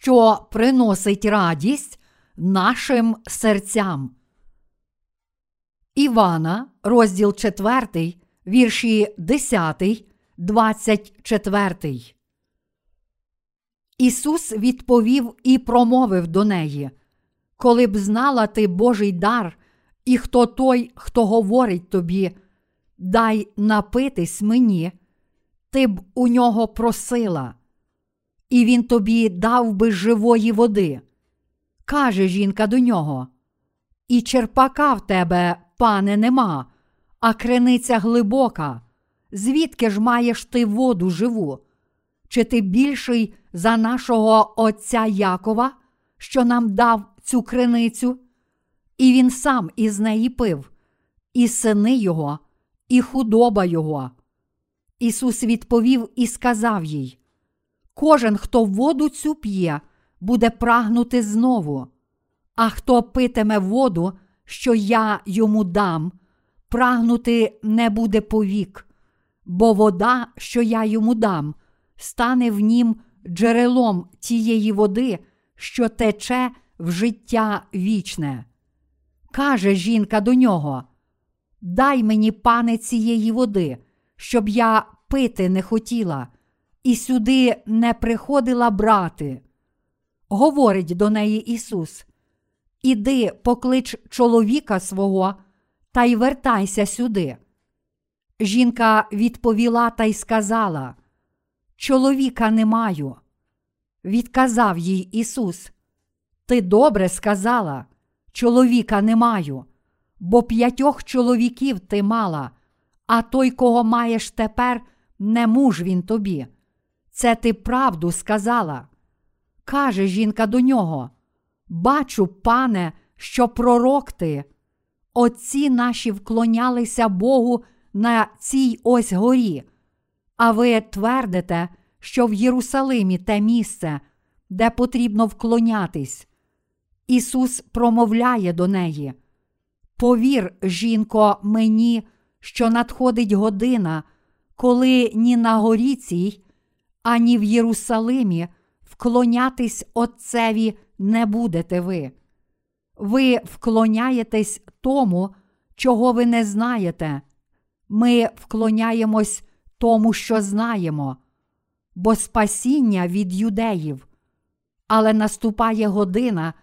що приносить радість нашим серцям. Івана, розділ 4, вірші 10, 24. Ісус відповів і промовив до неї: Коли б знала ти Божий дар, і хто той, хто говорить тобі, дай напитись мені, ти б у нього просила, і він тобі дав би живої води. Каже жінка до нього. І черпака в тебе, пане, нема, а криниця глибока. Звідки ж маєш ти воду живу? Чи ти більший за нашого отця Якова, що нам дав цю криницю? І він сам із неї пив, і сини його, і худоба його. Ісус відповів і сказав їй: Кожен, хто воду цю п'є, буде прагнути знову, а хто питиме воду, що я йому дам, прагнути не буде повік, бо вода, що я йому дам, стане в нім джерелом тієї води, що тече в життя вічне. Каже жінка до нього: Дай мені, пане, цієї води, щоб я пити не хотіла, і сюди не приходила брати. Говорить до неї Ісус: Іди, поклич чоловіка свого та й вертайся сюди. Жінка відповіла та й сказала: Чоловіка не маю. Відказав їй Ісус: Ти добре сказала, чоловіка не маю, бо п'ятьох чоловіків ти мала, а той, кого маєш тепер, не муж він тобі. Це ти правду сказала. Каже жінка до нього: Бачу, пане, що пророк ти. Отці наші вклонялися Богу на цій ось горі, а ви твердите, що в Єрусалимі те місце, де потрібно вклонятись. Ісус промовляє до неї: Повір, жінко, мені, що надходить година, коли ні на горі цій, ані в Єрусалимі вклонятись Отцеві не будете ви. Ви вклоняєтесь тому, чого ви не знаєте. Ми вклоняємось тому, що знаємо, бо спасіння від юдеїв. Але наступає година,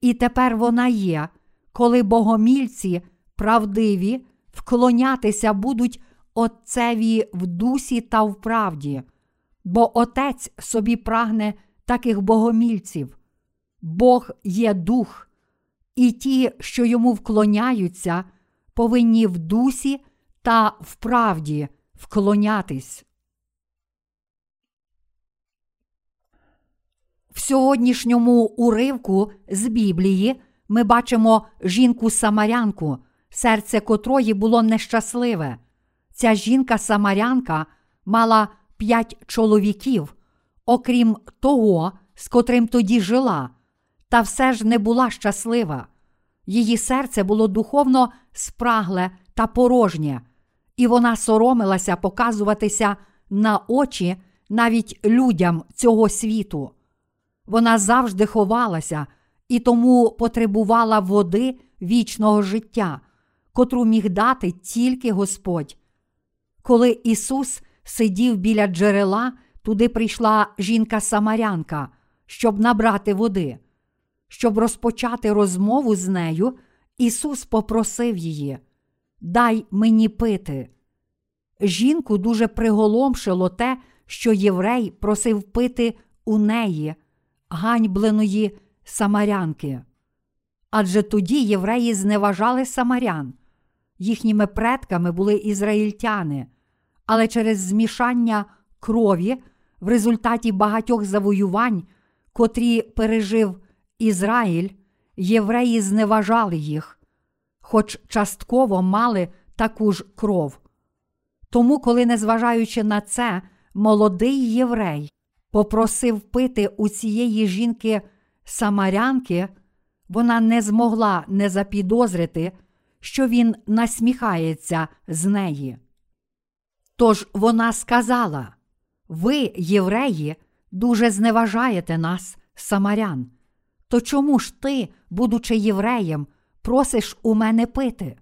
і тепер вона є, коли богомільці правдиві вклонятися будуть Отцеві в дусі та в правді, бо Отець собі прагне таких богомільців. Бог є дух, і ті, що йому вклоняються, повинні в дусі та в правді вклонятись. В сьогоднішньому уривку з Біблії ми бачимо жінку-самарянку, серце котрої було нещасливе. Ця жінка-самарянка мала п'ять чоловіків, окрім того, з котрим тоді жила, та все ж не була щаслива. Її серце було духовно спрагле та порожнє, і вона соромилася показуватися на очі навіть людям цього світу. Вона завжди ховалася і тому потребувала води вічного життя, котру міг дати тільки Господь. Коли Ісус сидів біля джерела, туди прийшла жінка-самарянка, щоб набрати води. Щоб розпочати розмову з нею, Ісус попросив її: Дай мені пити. Жінку дуже приголомшило те, що єврей просив пити у неї, ганьбленої самарянки. Адже тоді євреї зневажали самарян. Їхніми предками були ізраїльтяни, але через змішання крові в результаті багатьох завоювань, котрі пережив Ізраїль, євреї зневажали їх, хоч частково мали таку ж кров. Тому, коли, незважаючи на це, молодий єврей попросив пити у цієї жінки самарянки, вона не змогла не запідозрити, що він насміхається з неї. Тож вона сказала: Ви, євреї, дуже зневажаєте нас, самарян. То чому ж ти, будучи євреєм, просиш у мене пити?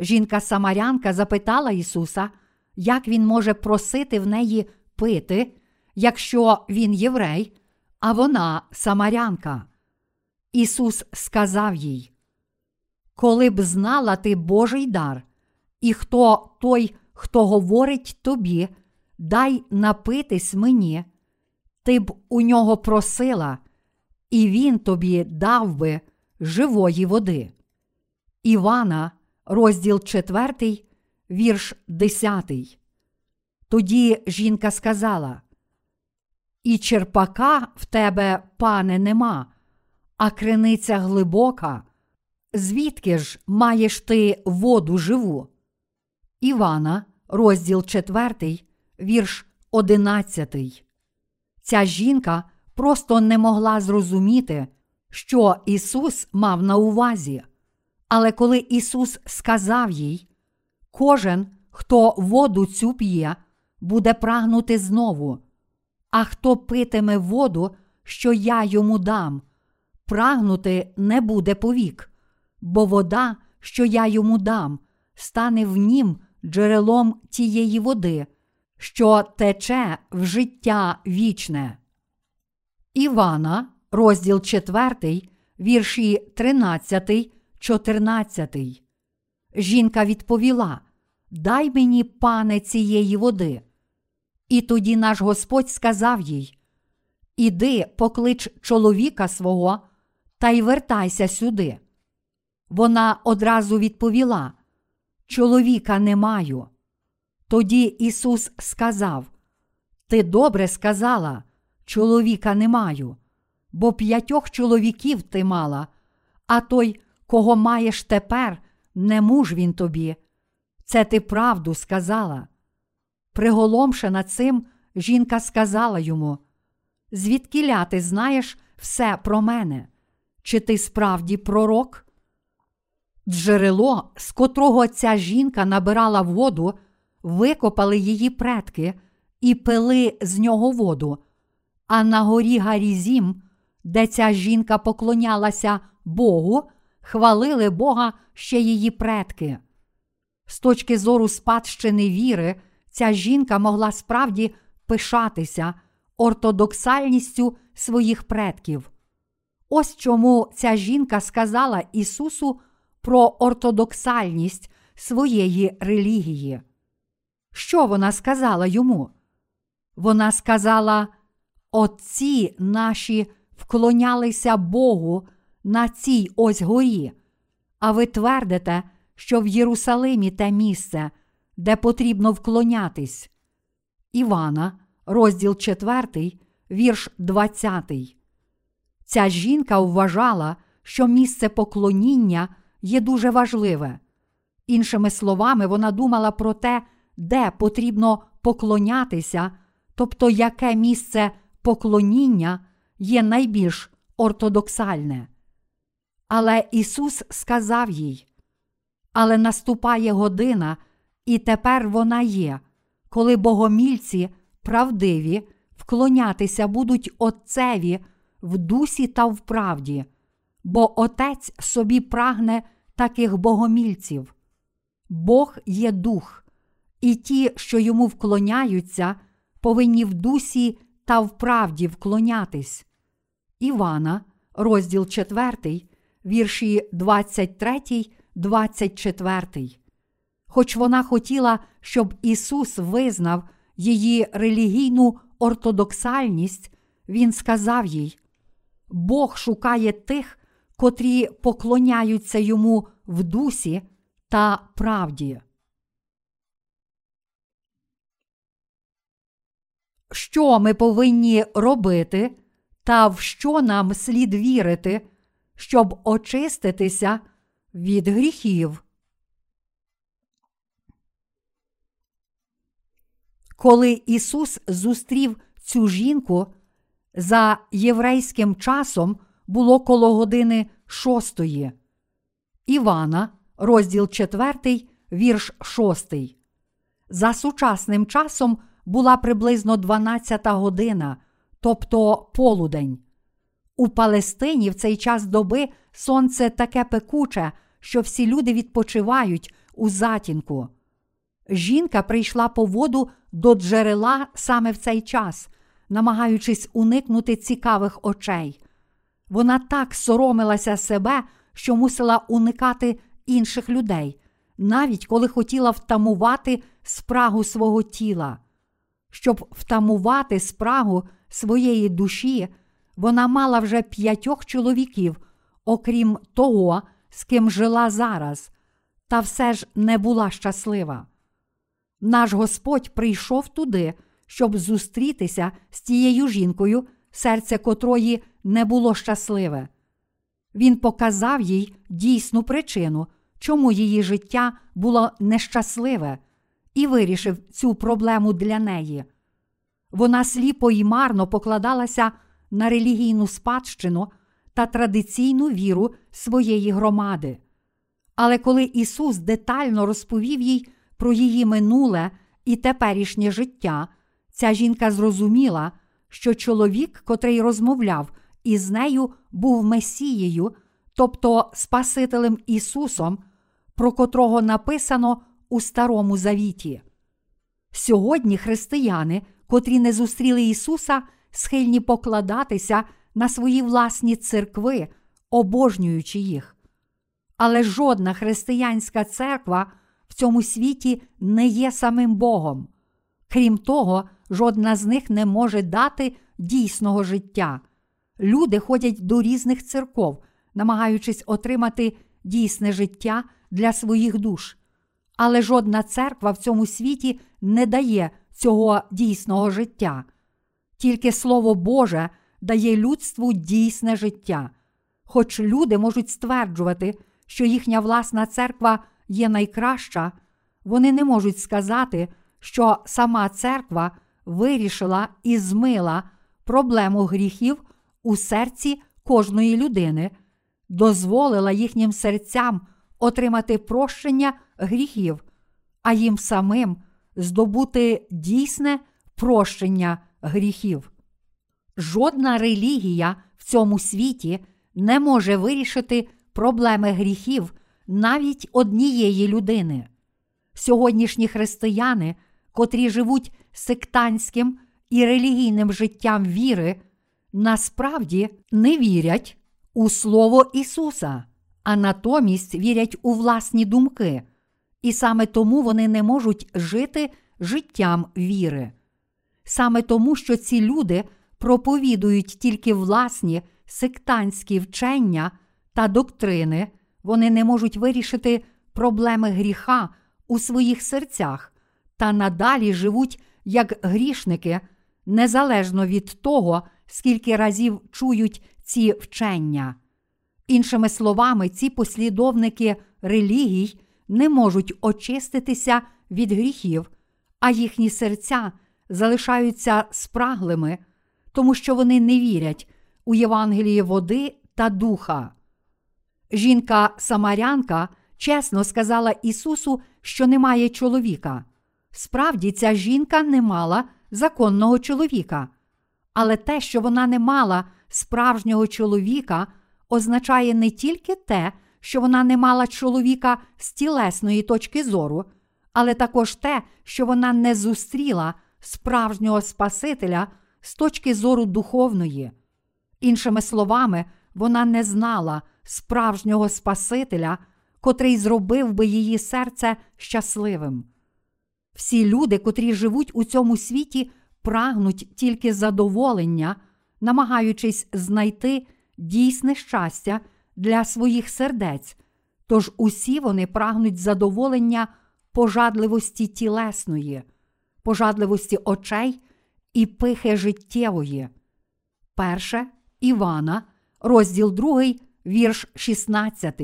Жінка Самарянка запитала Ісуса, як він може просити в неї пити, якщо він єврей, а вона самарянка. Ісус сказав їй: Коли б знала ти Божий дар, і хто той, хто говорить тобі, дай напитись мені, ти б у нього просила, і він тобі дав би живої води. Івана, розділ 4, вірш 10. Тоді жінка сказала: І черпака в тебе, пане, нема, а криниця глибока. Звідки ж маєш ти воду живу? Івана, розділ 4, вірш 11. Ця жінка просто не могла зрозуміти, що Ісус мав на увазі. Але коли Ісус сказав їй, кожен, хто воду цю п'є, буде прагнути знову, а хто питиме воду, що я йому дам, прагнути не буде повік, бо вода, що я йому дам, стане в нім джерелом тієї води, що тече в життя вічне. Івана, розділ 4, вірші 13, 14. Жінка відповіла: Дай мені, пане, цієї води. І тоді наш Господь сказав їй: Іди, поклич чоловіка свого та й вертайся сюди. Вона одразу відповіла: Чоловіка не маю. Тоді Ісус сказав: Ти добре сказала, чоловіка не маю, бо п'ятьох чоловіків ти мала, а той, кого маєш тепер, не муж він тобі. Це ти правду сказала. Приголомшена цим, жінка сказала йому: Звідкіля ти знаєш все про мене? Чи ти справді пророк? Джерело, з котрого ця жінка набирала воду, викопали її предки і пили з нього воду. А на горі Гарізім, де ця жінка поклонялася Богу, хвалили Бога ще її предки. З точки зору спадщини віри, ця жінка могла справді пишатися ортодоксальністю своїх предків. Ось чому ця жінка сказала Ісусу про ортодоксальність своєї релігії. Що вона сказала йому? Вона сказала: Отці наші вклонялися Богу на цій ось горі, а ви твердите, що в Єрусалимі те місце, де потрібно вклонятись. Івана, розділ 4, вірш 20. Ця жінка вважала, що місце поклоніння є дуже важливе. Іншими словами, вона думала про те, де потрібно поклонятися, тобто яке місце поклоніння є найбільш ортодоксальне. Але Ісус сказав їй: Але наступає година, і тепер вона є, коли богомільці правдиві вклонятися будуть Отцеві в дусі та в правді, бо Отець собі прагне таких богомільців. Бог є дух, і ті, що йому вклоняються, повинні в дусі та в правді вклонятись. Івана, розділ 4, вірші 23, 24. Хоч вона хотіла, щоб Ісус визнав її релігійну ортодоксальність, Він сказав їй: Бог шукає тих, котрі поклоняються йому в дусі та правді. Що ми повинні робити, та в що нам слід вірити, щоб очиститися від гріхів? Коли Ісус зустрів цю жінку, за єврейським часом було коло години шостої. Івана, розділ 4, вірш 6. За сучасним часом була приблизно 12 година, тобто полудень. У Палестині в цей час доби сонце таке пекуче, що всі люди відпочивають у затінку. Жінка прийшла по воду до джерела саме в цей час, намагаючись уникнути цікавих очей. Вона так соромилася себе, що мусила уникати інших людей, навіть коли хотіла втамувати спрагу свого тіла. Щоб втамувати спрагу своєї душі, вона мала вже п'ятьох чоловіків, окрім того, з ким жила зараз, та все ж не була щаслива. Наш Господь прийшов туди, щоб зустрітися з тією жінкою, серце котрої не було щасливе. Він показав їй дійсну причину, чому її життя було нещасливе, і вирішив цю проблему для неї. Вона сліпо й марно покладалася на релігійну спадщину та традиційну віру своєї громади. Але коли Ісус детально розповів їй про її минуле і теперішнє життя, ця жінка зрозуміла, що чоловік, котрий розмовляв із нею, був Месією, тобто Спасителем Ісусом, про котрого написано у Старому Завіті. Сьогодні християни, котрі не зустріли Ісуса, схильні покладатися на свої власні церкви, обожнюючи їх. Але жодна християнська церква в цьому світі не є самим Богом. Крім того, жодна з них не може дати дійсного життя. Люди ходять до різних церков, намагаючись отримати дійсне життя для своїх душ. Але жодна церква в цьому світі не дає цього дійсного життя. Тільки Слово Боже дає людству дійсне життя. Хоч люди можуть стверджувати, що їхня власна церква є найкраща, вони не можуть сказати, що сама церква вирішила і змила проблему гріхів у серці кожної людини, дозволила їхнім серцям отримати прощення гріхів, а їм самим здобути дійсне прощення гріхів. Жодна релігія в цьому світі не може вирішити проблеми гріхів навіть однієї людини. Сьогоднішні християни, котрі живуть сектантським і релігійним життям віри, насправді не вірять у Слово Ісуса, а натомість вірять у власні думки, і саме тому вони не можуть жити життям віри. Саме тому, що ці люди проповідують тільки власні сектантські вчення та доктрини, вони не можуть вирішити проблеми гріха у своїх серцях та надалі живуть як грішники, незалежно від того, скільки разів чують ці вчення. Іншими словами, ці послідовники релігій не можуть очиститися від гріхів, а їхні серця залишаються спраглими, тому що вони не вірять у Євангеліє води та духа. Жінка Самарянка чесно сказала Ісусу, що немає чоловіка. Справді, ця жінка не мала законного чоловіка. Але те, що вона не мала справжнього чоловіка, означає не тільки те, що вона не мала чоловіка з тілесної точки зору, але також те, що вона не зустріла справжнього Спасителя з точки зору духовної. Іншими словами, вона не знала справжнього Спасителя, котрий зробив би її серце щасливим. Всі люди, котрі живуть у цьому світі, прагнуть тільки задоволення, намагаючись знайти дійсне щастя для своїх сердець, тож усі вони прагнуть задоволення пожадливості тілесної, пожадливості очей і пихи життєвої. Перше Івана, розділ 2, вірш 16.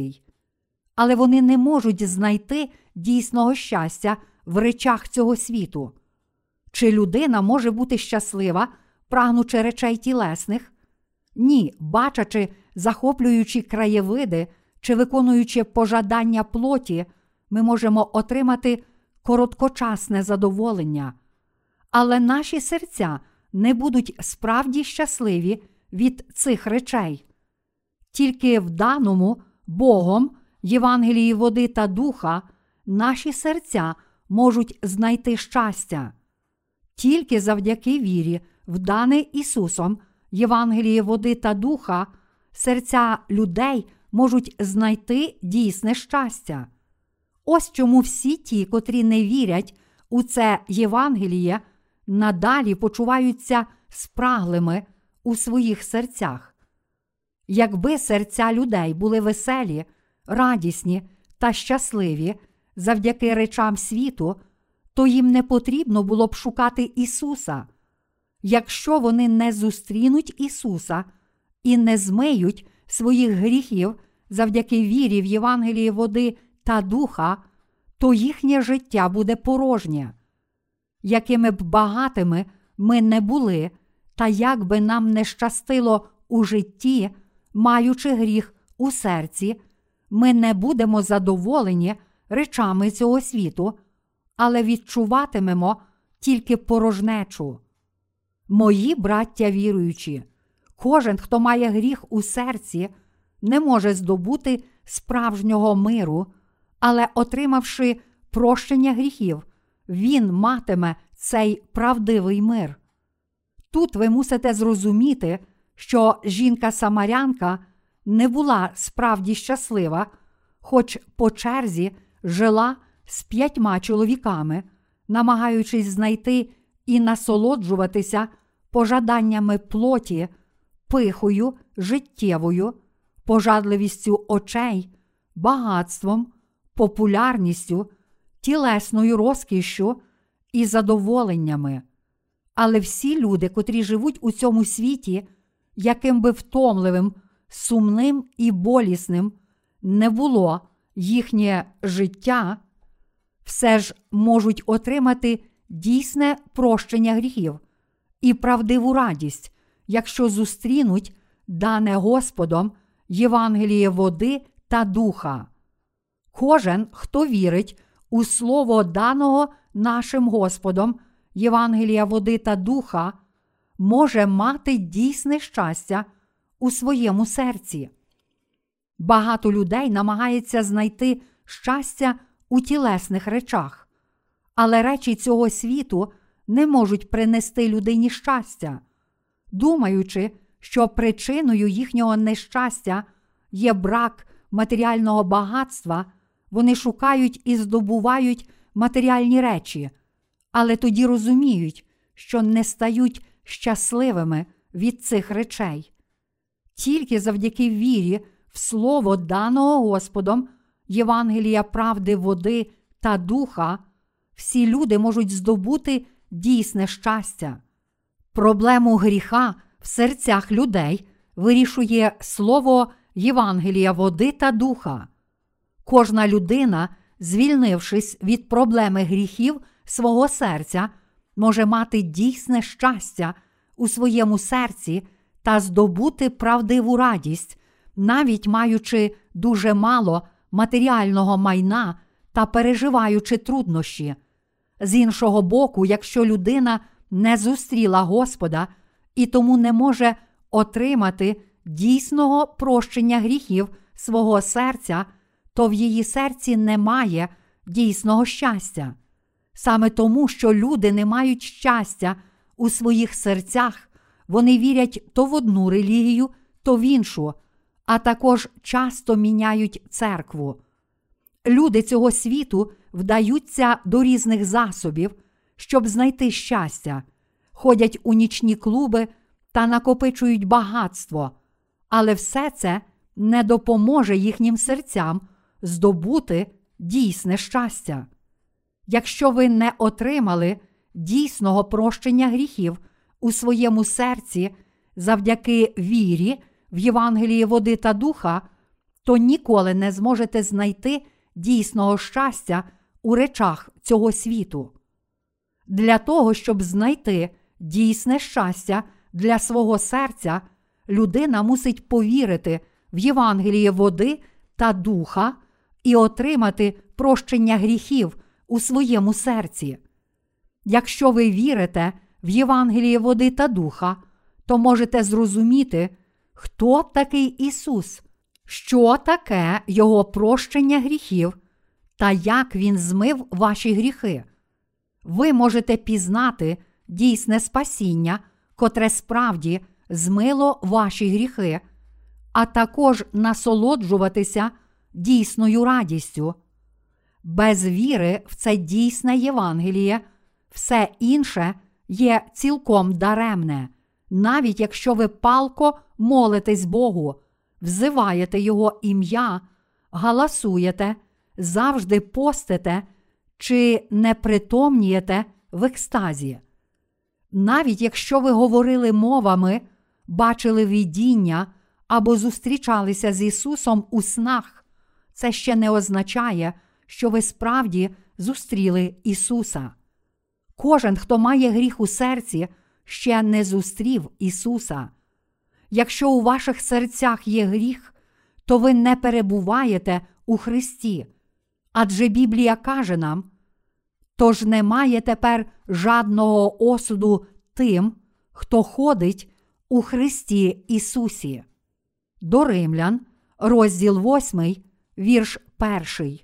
Але вони не можуть знайти дійсного щастя в речах цього світу. Чи людина може бути щаслива, прагнучи речей тілесних? Ні, бачачи, захоплюючи краєвиди чи виконуючи пожадання плоті, ми можемо отримати короткочасне задоволення. Але наші серця не будуть справді щасливі від цих речей. Тільки в даному Богом Євангелії води та духа наші серця можуть знайти щастя. Тільки завдяки вірі, в дане Ісусом, Євангеліє води та духа, серця людей можуть знайти дійсне щастя. Ось чому всі ті, котрі не вірять у це Євангеліє, надалі почуваються спраглими у своїх серцях. Якби серця людей були веселі, радісні та щасливі завдяки речам світу, то їм не потрібно було б шукати Ісуса. Якщо вони не зустрінуть Ісуса і не змиють своїх гріхів завдяки вірі в Євангелії води та духа, то їхнє життя буде порожнє. Якими б багатими ми не були, та як би нам не щастило у житті, маючи гріх у серці, ми не будемо задоволені речами цього світу, але відчуватимемо тільки порожнечу. Мої браття віруючі, кожен, хто має гріх у серці, не може здобути справжнього миру, але, отримавши прощення гріхів, він матиме цей правдивий мир. Тут ви мусите зрозуміти, що жінка-самарянка не була справді щаслива, хоч по черзі жила з п'ятьма чоловіками, намагаючись знайти і насолоджуватися пожаданнями плоті, пихою життєвою, пожадливістю очей, багатством, популярністю, тілесною розкішшю і задоволеннями. Але всі люди, котрі живуть у цьому світі, яким би втомливим, сумним і болісним не було їхнє життя, все ж можуть отримати дійсне прощення гріхів і правдиву радість, якщо зустрінуть дане Господом Євангеліє води та духа. Кожен, хто вірить у Слово даного нашим Господом, Євангелія води та духа, може мати дійсне щастя у своєму серці. Багато людей намагається знайти щастя у тілесних речах, але речі цього світу не можуть принести людині щастя, думаючи, що причиною їхнього нещастя є брак матеріального багатства, вони шукають і здобувають матеріальні речі, але тоді розуміють, що не стають щасливими від цих речей. Тільки завдяки вірі в Слово даного Господом, Євангелія правди, води та духа, всі люди можуть здобути дійсне щастя. Проблему гріха в серцях людей вирішує слово Євангелія води та духа. Кожна людина, звільнившись від проблеми гріхів свого серця, може мати дійсне щастя у своєму серці та здобути правдиву радість, навіть маючи дуже мало матеріального майна та переживаючи труднощі. З іншого боку, якщо людина не зустріла Господа і тому не може отримати дійсного прощення гріхів свого серця, то в її серці немає дійсного щастя. Саме тому, що люди не мають щастя у своїх серцях, вони вірять то в одну релігію, то в іншу, а також часто міняють церкву. Люди цього світу вдаються до різних засобів, щоб знайти щастя, ходять у нічні клуби та накопичують багатство, але все це не допоможе їхнім серцям здобути дійсне щастя. Якщо ви не отримали дійсного прощення гріхів у своєму серці завдяки вірі в Євангелії води та духа, то ніколи не зможете знайти дійсного щастя у речах цього світу. Для того, щоб знайти дійсне щастя для свого серця, людина мусить повірити в Євангеліє води та духа і отримати прощення гріхів у своєму серці. Якщо ви вірите в Євангеліє води та духа, то можете зрозуміти, хто такий Ісус, що таке Його прощення гріхів та як Він змив ваші гріхи. Ви можете пізнати дійсне спасіння, котре справді змило ваші гріхи, а також насолоджуватися дійсною радістю. Без віри в це дійсне Євангеліє, все інше є цілком даремне, навіть якщо ви палко молитесь Богу, взиваєте Його ім'я, галасуєте, завжди постите чи не притомнієте в екстазі. Навіть якщо ви говорили мовами, бачили видіння або зустрічалися з Ісусом у снах, це ще не означає, що ви справді зустріли Ісуса. Кожен, хто має гріх у серці, ще не зустрів Ісуса. Якщо у ваших серцях є гріх, то ви не перебуваєте у Христі. Адже Біблія каже нам: тож немає тепер жадного осуду тим, хто ходить у Христі Ісусі. До Римлян, розділ 8, вірш 1.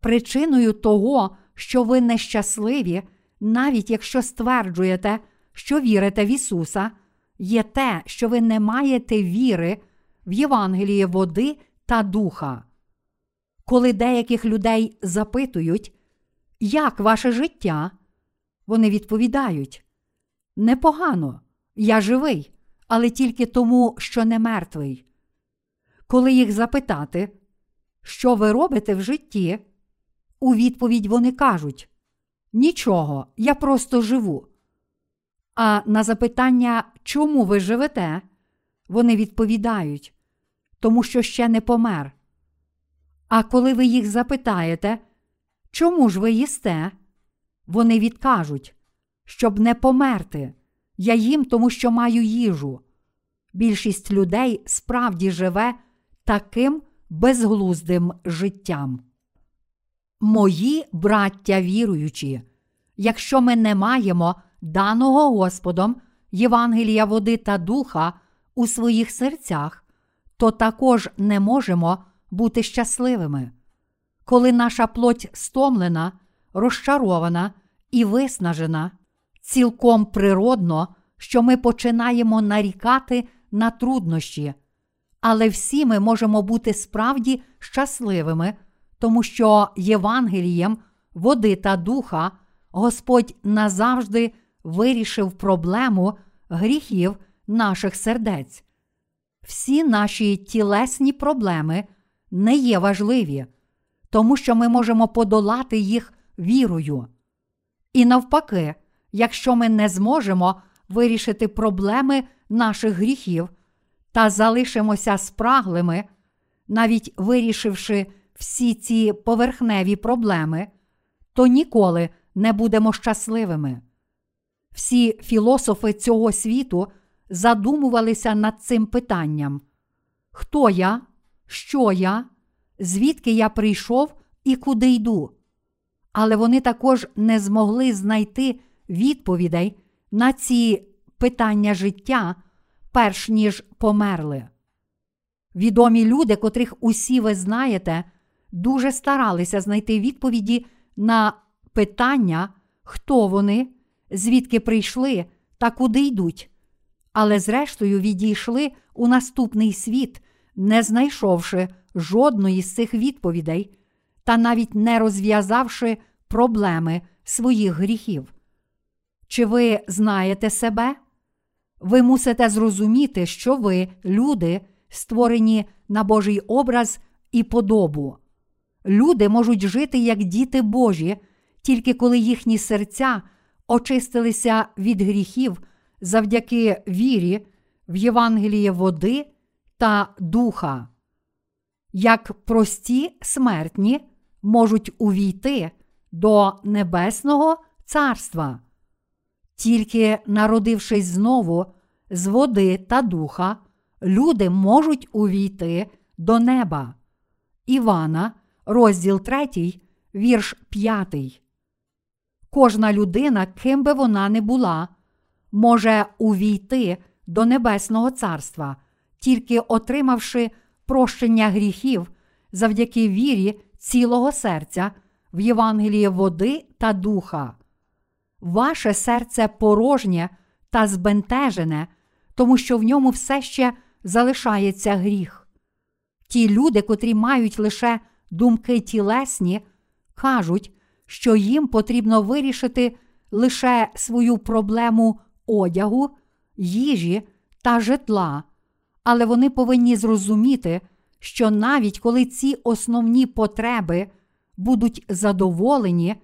Причиною того, що ви нещасливі, навіть якщо стверджуєте, що вірите в Ісуса, є те, що ви не маєте віри в Євангеліє води та духа. Коли деяких людей запитують, як ваше життя, вони відповідають: Непогано, я живий, але тільки тому, що не мертвий. Коли їх запитати, що ви робите в житті, у відповідь вони кажуть: Нічого, я просто живу. А на запитання, чому ви живете, вони відповідають, тому що ще не помер. А коли ви їх запитаєте, чому ж ви їсте, вони відкажуть, щоб не померти. Я їм, тому що маю їжу. Більшість людей справді живе таким безглуздим життям. Мої браття віруючі, якщо ми не маємо даного Господом Євангелія води та духа у своїх серцях, то також не можемо бути щасливими. Коли наша плоть стомлена, розчарована і виснажена, цілком природно, що ми починаємо нарікати на труднощі, але всі ми можемо бути справді щасливими, тому що Євангелієм води та духа Господь назавжди вирішив проблему гріхів наших сердець. Всі наші тілесні проблеми не є важливі, тому що ми можемо подолати їх вірою. І навпаки, якщо ми не зможемо вирішити проблеми наших гріхів та залишимося спраглими, навіть вирішивши всі ці поверхневі проблеми, то ніколи не будемо щасливими. Всі філософи цього світу задумувалися над цим питанням: Хто я, що я, звідки я прийшов і куди йду? Але вони також не змогли знайти відповідей на ці питання життя, перш ніж померли. Відомі люди, котрих усі ви знаєте, дуже старалися знайти відповіді на питання, хто вони, звідки прийшли та куди йдуть, але зрештою відійшли у наступний світ, не знайшовши жодної з цих відповідей та навіть не розв'язавши проблеми своїх гріхів. Чи ви знаєте себе? Ви мусите зрозуміти, що ви, люди, створені на Божий образ і подобу. Люди можуть жити як діти Божі, тільки коли їхні серця очистилися від гріхів завдяки вірі в Євангеліє води та духа. Як прості смертні можуть увійти до Небесного Царства. Тільки народившись знову з води та духа, люди можуть увійти до неба. Івана, розділ 3, вірш 5. Кожна людина, ким би вона не була, може увійти до Небесного Царства, тільки отримавши прощення гріхів завдяки вірі цілого серця в Євангеліє води та духа. Ваше серце порожнє та збентежене, тому що в ньому все ще залишається гріх. Ті люди, котрі мають лише думки тілесні, кажуть, що їм потрібно вирішити лише свою проблему одягу, їжі та житла, але вони повинні зрозуміти, що навіть коли ці основні потреби будуть задоволені,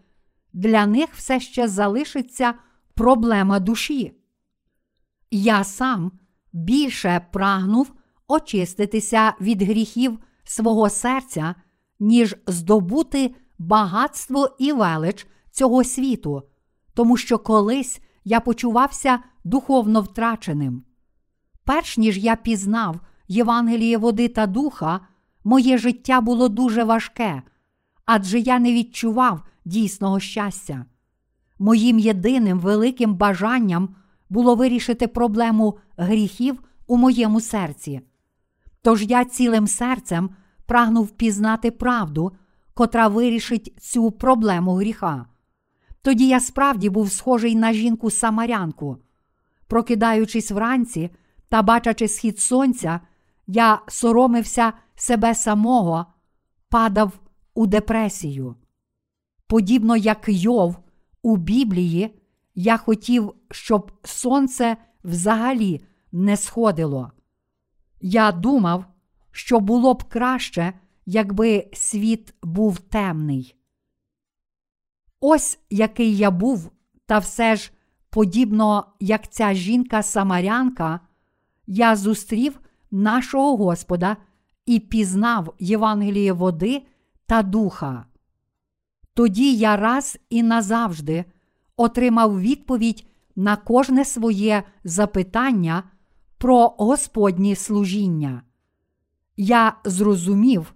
для них все ще залишиться проблема душі. Я сам більше прагнув очиститися від гріхів свого серця, ніж здобути багатство і велич цього світу, тому що колись я почувався духовно втраченим. Перш ніж я пізнав Євангеліє води та духа, моє життя було дуже важке, адже я не відчував дійсного щастя. Моїм єдиним великим бажанням було вирішити проблему гріхів у моєму серці. Тож я цілим серцем прагнув пізнати правду, котра вирішить цю проблему гріха. Тоді я справді був схожий на жінку самарянку. Прокидаючись вранці та бачачи схід сонця, я соромився себе самого, падав у депресію. Подібно як Йов у Біблії, я хотів, щоб сонце взагалі не сходило. Я думав, що було б краще, якби світ був темний. Ось який я був, та все ж, подібно як ця жінка-самарянка, я зустрів нашого Господа і пізнав Євангеліє води та духа. Тоді я раз і назавжди отримав відповідь на кожне своє запитання про Господнє служіння. Я зрозумів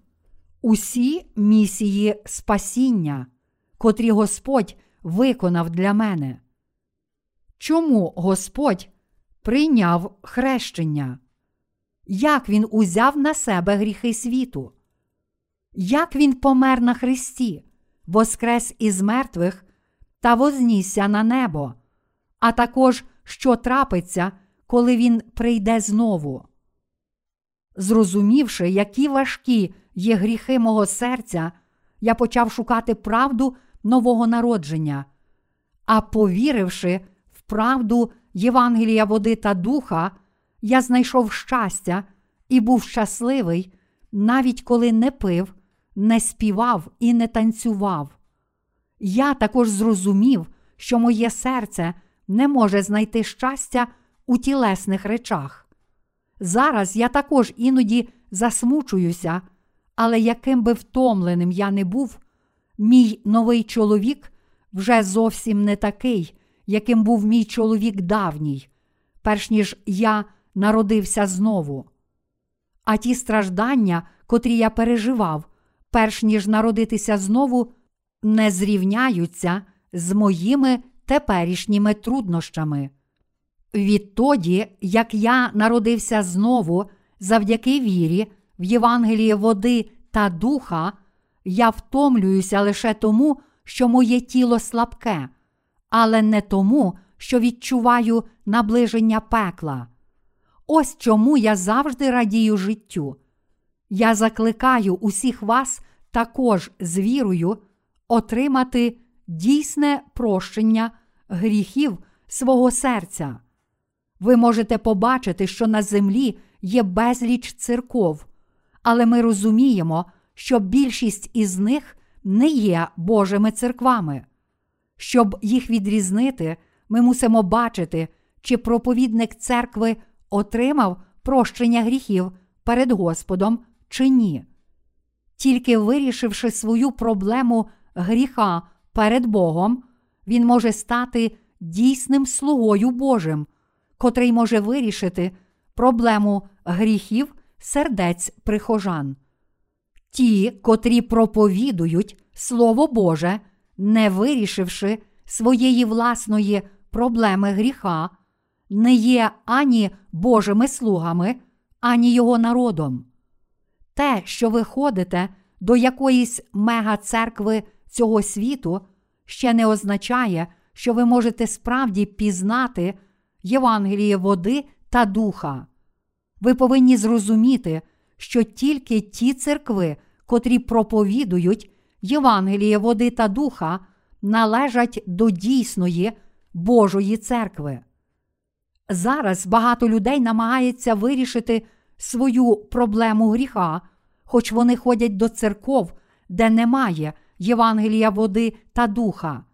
усі місії спасіння, котрі Господь виконав для мене. Чому Господь прийняв хрещення? Як Він узяв на себе гріхи світу? Як Він помер на Христі, воскрес із мертвих та вознісся на небо, а також що трапиться, коли Він прийде знову? Зрозумівши, які важкі є гріхи мого серця, я почав шукати правду нового народження, а повіривши в правду Євангелія води та духа, я знайшов щастя і був щасливий, навіть коли не пив, не співав і не танцював. Я також зрозумів, що моє серце не може знайти щастя у тілесних речах. Зараз я також іноді засмучуюся, але яким би втомленим я не був, мій новий чоловік вже зовсім не такий, яким був мій чоловік давній, перш ніж я народився знову. А ті страждання, котрі я переживав, перш ніж народитися знову, не зрівняються з моїми теперішніми труднощами. Відтоді, як я народився знову завдяки вірі в Євангеліє води та духа, я втомлююся лише тому, що моє тіло слабке, але не тому, що відчуваю наближення пекла. Ось чому я завжди радію життю. Я закликаю усіх вас також з вірою отримати дійсне прощення гріхів свого серця. Ви можете побачити, що на землі є безліч церков, але ми розуміємо, що більшість із них не є Божими церквами. Щоб їх відрізнити, ми мусимо бачити, чи проповідник церкви отримав прощення гріхів перед Господом чи ні. Тільки вирішивши свою проблему гріха перед Богом, він може стати дійсним слугою Божим, котрий може вирішити проблему гріхів сердець прихожан. Ті, котрі проповідують Слово Боже, не вирішивши своєї власної проблеми гріха, не є ані Божими слугами, ані Його народом. Те, що ви ходите до якоїсь мега-церкви цього світу, ще не означає, що ви можете справді пізнати Євангеліє води та духа. Ви повинні зрозуміти, що тільки ті церкви, котрі проповідують Євангеліє води та духа, належать до дійсної Божої церкви. Зараз багато людей намагається вирішити свою проблему гріха, хоч вони ходять до церков, де немає Євангелія води та духа.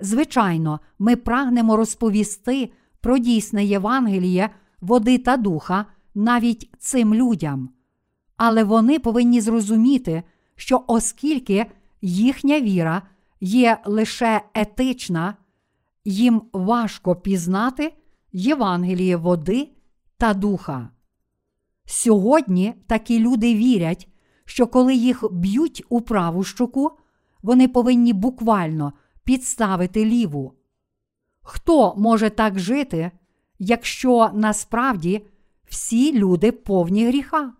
Звичайно, ми прагнемо розповісти про дійсне Євангеліє води та духа навіть цим людям. Але вони повинні зрозуміти, що оскільки їхня віра є лише етична, їм важко пізнати Євангеліє води та духа. Сьогодні такі люди вірять, що коли їх б'ють у праву щоку, вони повинні буквально підставити ліву. Хто може так жити, якщо насправді всі люди повні гріха?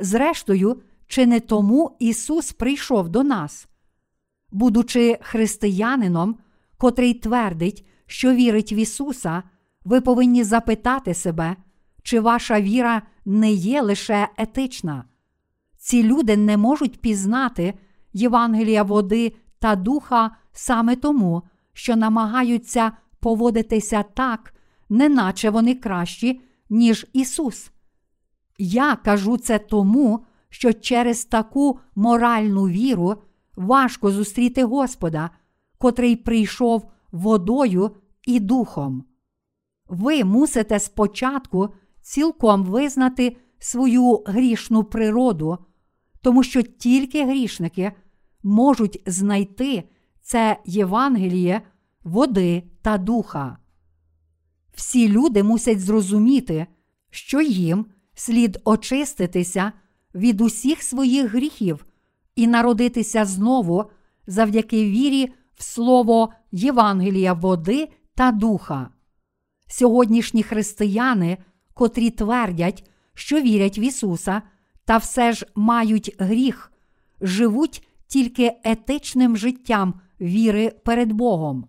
Зрештою, чи не тому Ісус прийшов до нас? Будучи християнином, котрий твердить, що вірить в Ісуса, ви повинні запитати себе, чи ваша віра не є лише етична. Ці люди не можуть пізнати Євангелія води та духа саме тому, що намагаються поводитися так, неначе вони кращі, ніж Ісус. Я кажу це тому, що через таку моральну віру важко зустріти Господа, котрий прийшов водою і духом. Ви мусите спочатку цілком визнати свою грішну природу, тому що тільки грішники можуть знайти це Євангеліє води та духа. Всі люди мусять зрозуміти, що їм слід очиститися від усіх своїх гріхів і народитися знову завдяки вірі в слово Євангелія води та духа. Сьогоднішні християни, котрі твердять, що вірять в Ісуса, та все ж мають гріх, живуть тільки етичним життям віри перед Богом.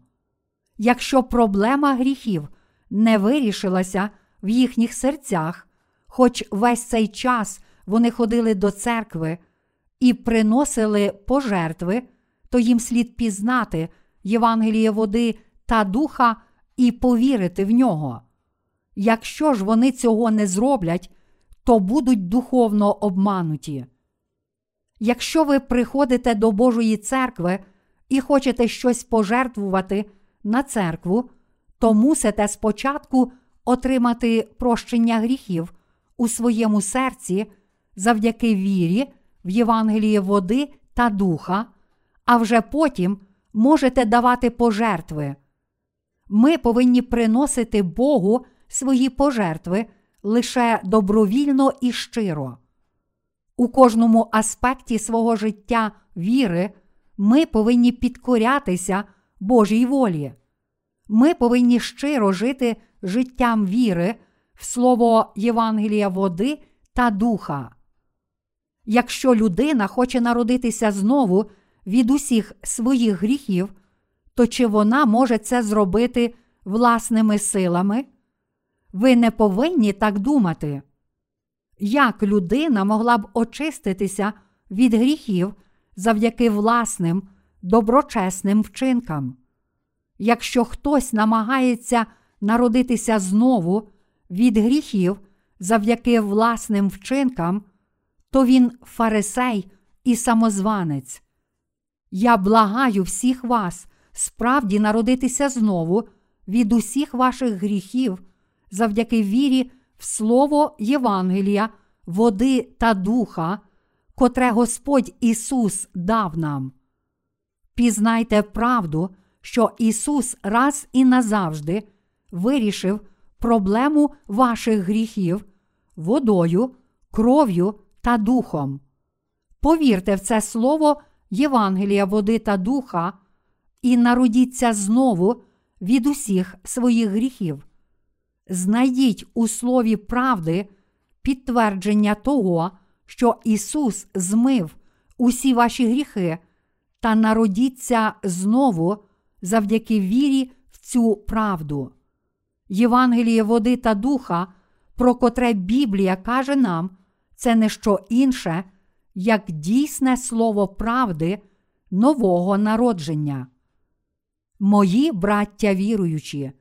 Якщо проблема гріхів не вирішилася в їхніх серцях, хоч весь цей час вони ходили до церкви і приносили пожертви, то їм слід пізнати Євангеліє води та духа і повірити в нього. Якщо ж вони цього не зроблять, то будуть духовно обмануті. Якщо ви приходите до Божої церкви і хочете щось пожертвувати на церкву, то мусите спочатку отримати прощення гріхів у своєму серці завдяки вірі в Євангеліє води та духа, а вже потім можете давати пожертви. Ми повинні приносити Богу свої пожертви лише добровільно і щиро. У кожному аспекті свого життя віри ми повинні підкорятися Божій волі. Ми повинні щиро жити життям віри в слово Євангелія води та духа. Якщо людина хоче народитися знову від усіх своїх гріхів, то чи вона може це зробити власними силами? Ви не повинні так думати. Як людина могла б очиститися від гріхів завдяки власним доброчесним вчинкам? Якщо хтось намагається народитися знову від гріхів завдяки власним вчинкам, то він фарисей і самозванець. Я благаю всіх вас справді народитися знову від усіх ваших гріхів завдяки вірі в Слово Євангелія, води та духа, котре Господь Ісус дав нам. Пізнайте правду, що Ісус раз і назавжди вирішив проблему ваших гріхів водою, кров'ю та духом. Повірте в це слово Євангелія, води та духа, і народіться знову від усіх своїх гріхів. Знайдіть у слові правди підтвердження того, що Ісус змив усі ваші гріхи, та народіться знову завдяки вірі в цю правду. Євангеліє води та духа, про котре Біблія каже нам, це не що інше, як дійсне слово правди нового народження. Мої браття віруючі,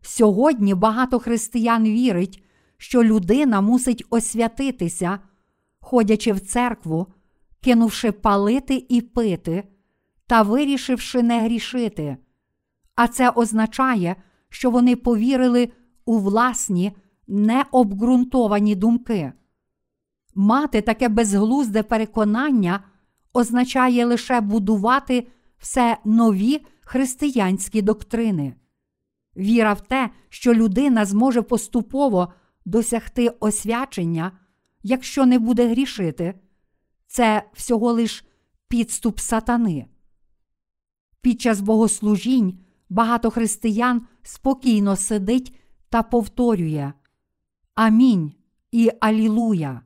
сьогодні багато християн вірить, що людина мусить освятитися, ходячи в церкву, кинувши палити і пити та вирішивши не грішити. А це означає, що вони повірили у власні необґрунтовані думки. Мати таке безглузде переконання означає лише будувати все нові християнські доктрини. Віра в те, що людина зможе поступово досягти освячення, якщо не буде грішити, це всього лиш підступ сатани. Під час богослужінь багато християн спокійно сидить та повторює Амінь і Алілуя.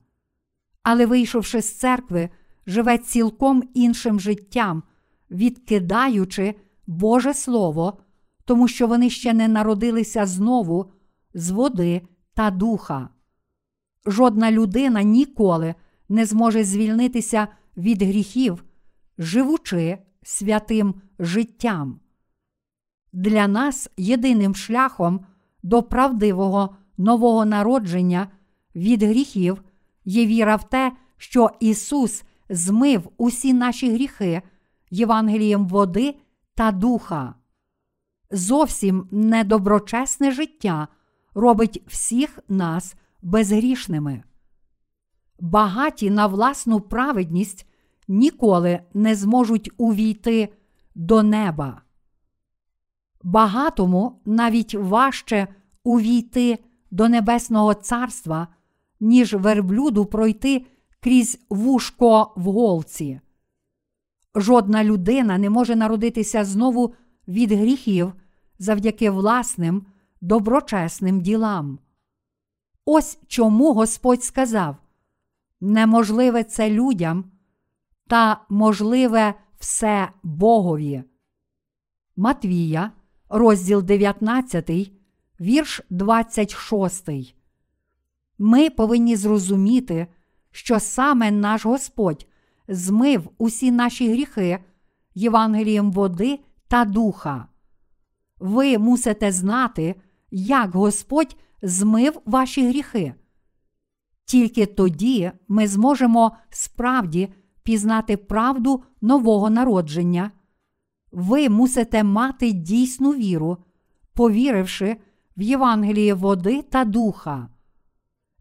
Але, вийшовши з церкви, живе цілком іншим життям, відкидаючи Боже Слово, тому що вони ще не народилися знову з води та духа. Жодна людина ніколи не зможе звільнитися від гріхів, живучи святим життям. Для нас єдиним шляхом до правдивого нового народження від гріхів є віра в те, що Ісус змив усі наші гріхи Євангелієм води та духа. Зовсім недоброчесне життя робить всіх нас безгрішними. Багаті на власну праведність ніколи не зможуть увійти до неба. Багатому навіть важче увійти до Небесного Царства, ніж верблюду пройти крізь вушко в голці. Жодна людина не може народитися знову від гріхів завдяки власним доброчесним ділам. Ось чому Господь сказав: неможливе це людям, та можливе все Богові. Матвія, розділ 19, вірш 26. Ми повинні зрозуміти, що саме наш Господь змив усі наші гріхи Євангелієм води та духа. Ви мусите знати, як Господь змив ваші гріхи. Тільки тоді ми зможемо справді пізнати правду нового народження. Ви мусите мати дійсну віру, повіривши в Євангеліє води та духа.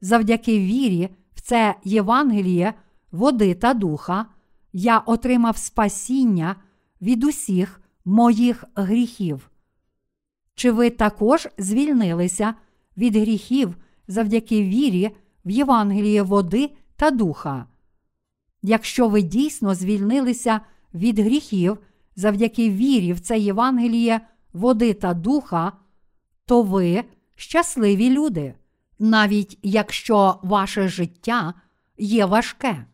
Завдяки вірі в це Євангеліє води та духа я отримав спасіння від усіх моїх гріхів. Чи ви також звільнилися від гріхів завдяки вірі в Євангеліє води та духа? Якщо ви дійсно звільнилися від гріхів завдяки вірі в це Євангеліє води та духа, то ви щасливі люди, навіть якщо ваше життя є важке.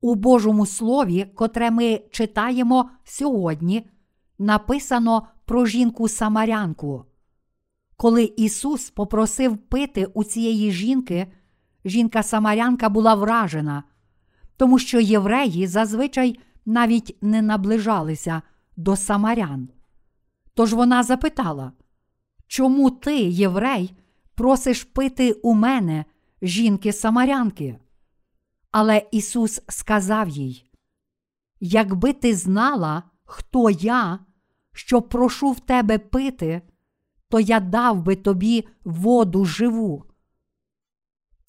У Божому Слові, котре ми читаємо сьогодні, написано про жінку Самарянку. Коли Ісус попросив пити у цієї жінки, жінка Самарянка була вражена, тому що євреї зазвичай навіть не наближалися до самарян. Тож вона запитала, чому ти, єврей, просиш пити у мене, жінки Самарянки? Але Ісус сказав їй: Якби ти знала, хто я, що прошу в тебе пити, то я дав би тобі воду живу.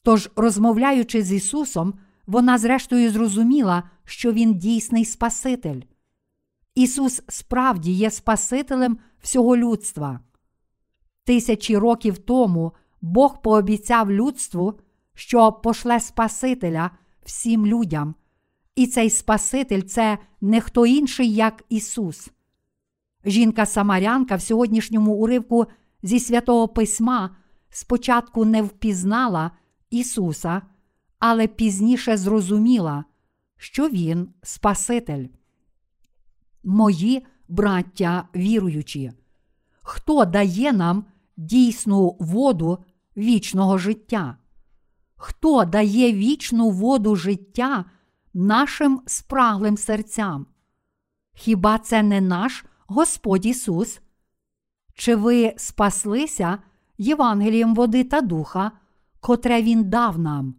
Тож, розмовляючи з Ісусом, вона зрештою зрозуміла, що Він дійсний Спаситель. Ісус справді є Спасителем всього людства. Тисячі років тому Бог пообіцяв людству, що пошле Спасителя всім людям, і цей Спаситель це не хто інший, як Ісус. Жінка Самарянка в сьогоднішньому уривку зі святого Письма спочатку не впізнала Ісуса, але пізніше зрозуміла, що Він Спаситель. Мої браття віруючі, хто дає нам дійсну воду вічного життя? Хто дає вічну воду життя нашим спраглим серцям? Хіба це не наш Господь Ісус? Чи ви спаслися Євангелієм води та духа, котре Він дав нам?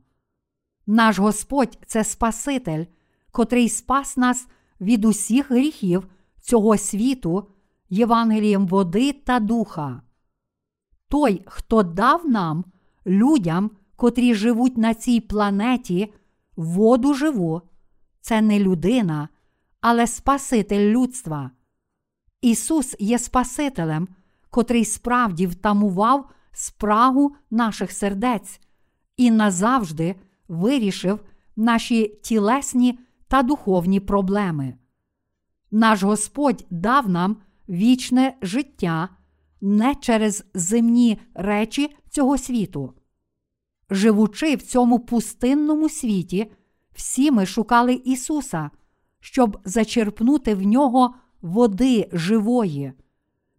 Наш Господь це Спаситель, котрий спас нас від усіх гріхів цього світу, Євангелієм води та духа. Той, хто дав нам, людям, котрі живуть на цій планеті, воду живу, це не людина, але Спаситель людства. Ісус є Спасителем, котрий справді втамував спрагу наших сердець і назавжди вирішив наші тілесні та духовні проблеми. Наш Господь дав нам вічне життя не через земні речі цього світу. Живучи в цьому пустинному світі, всі ми шукали Ісуса, щоб зачерпнути в нього води живої,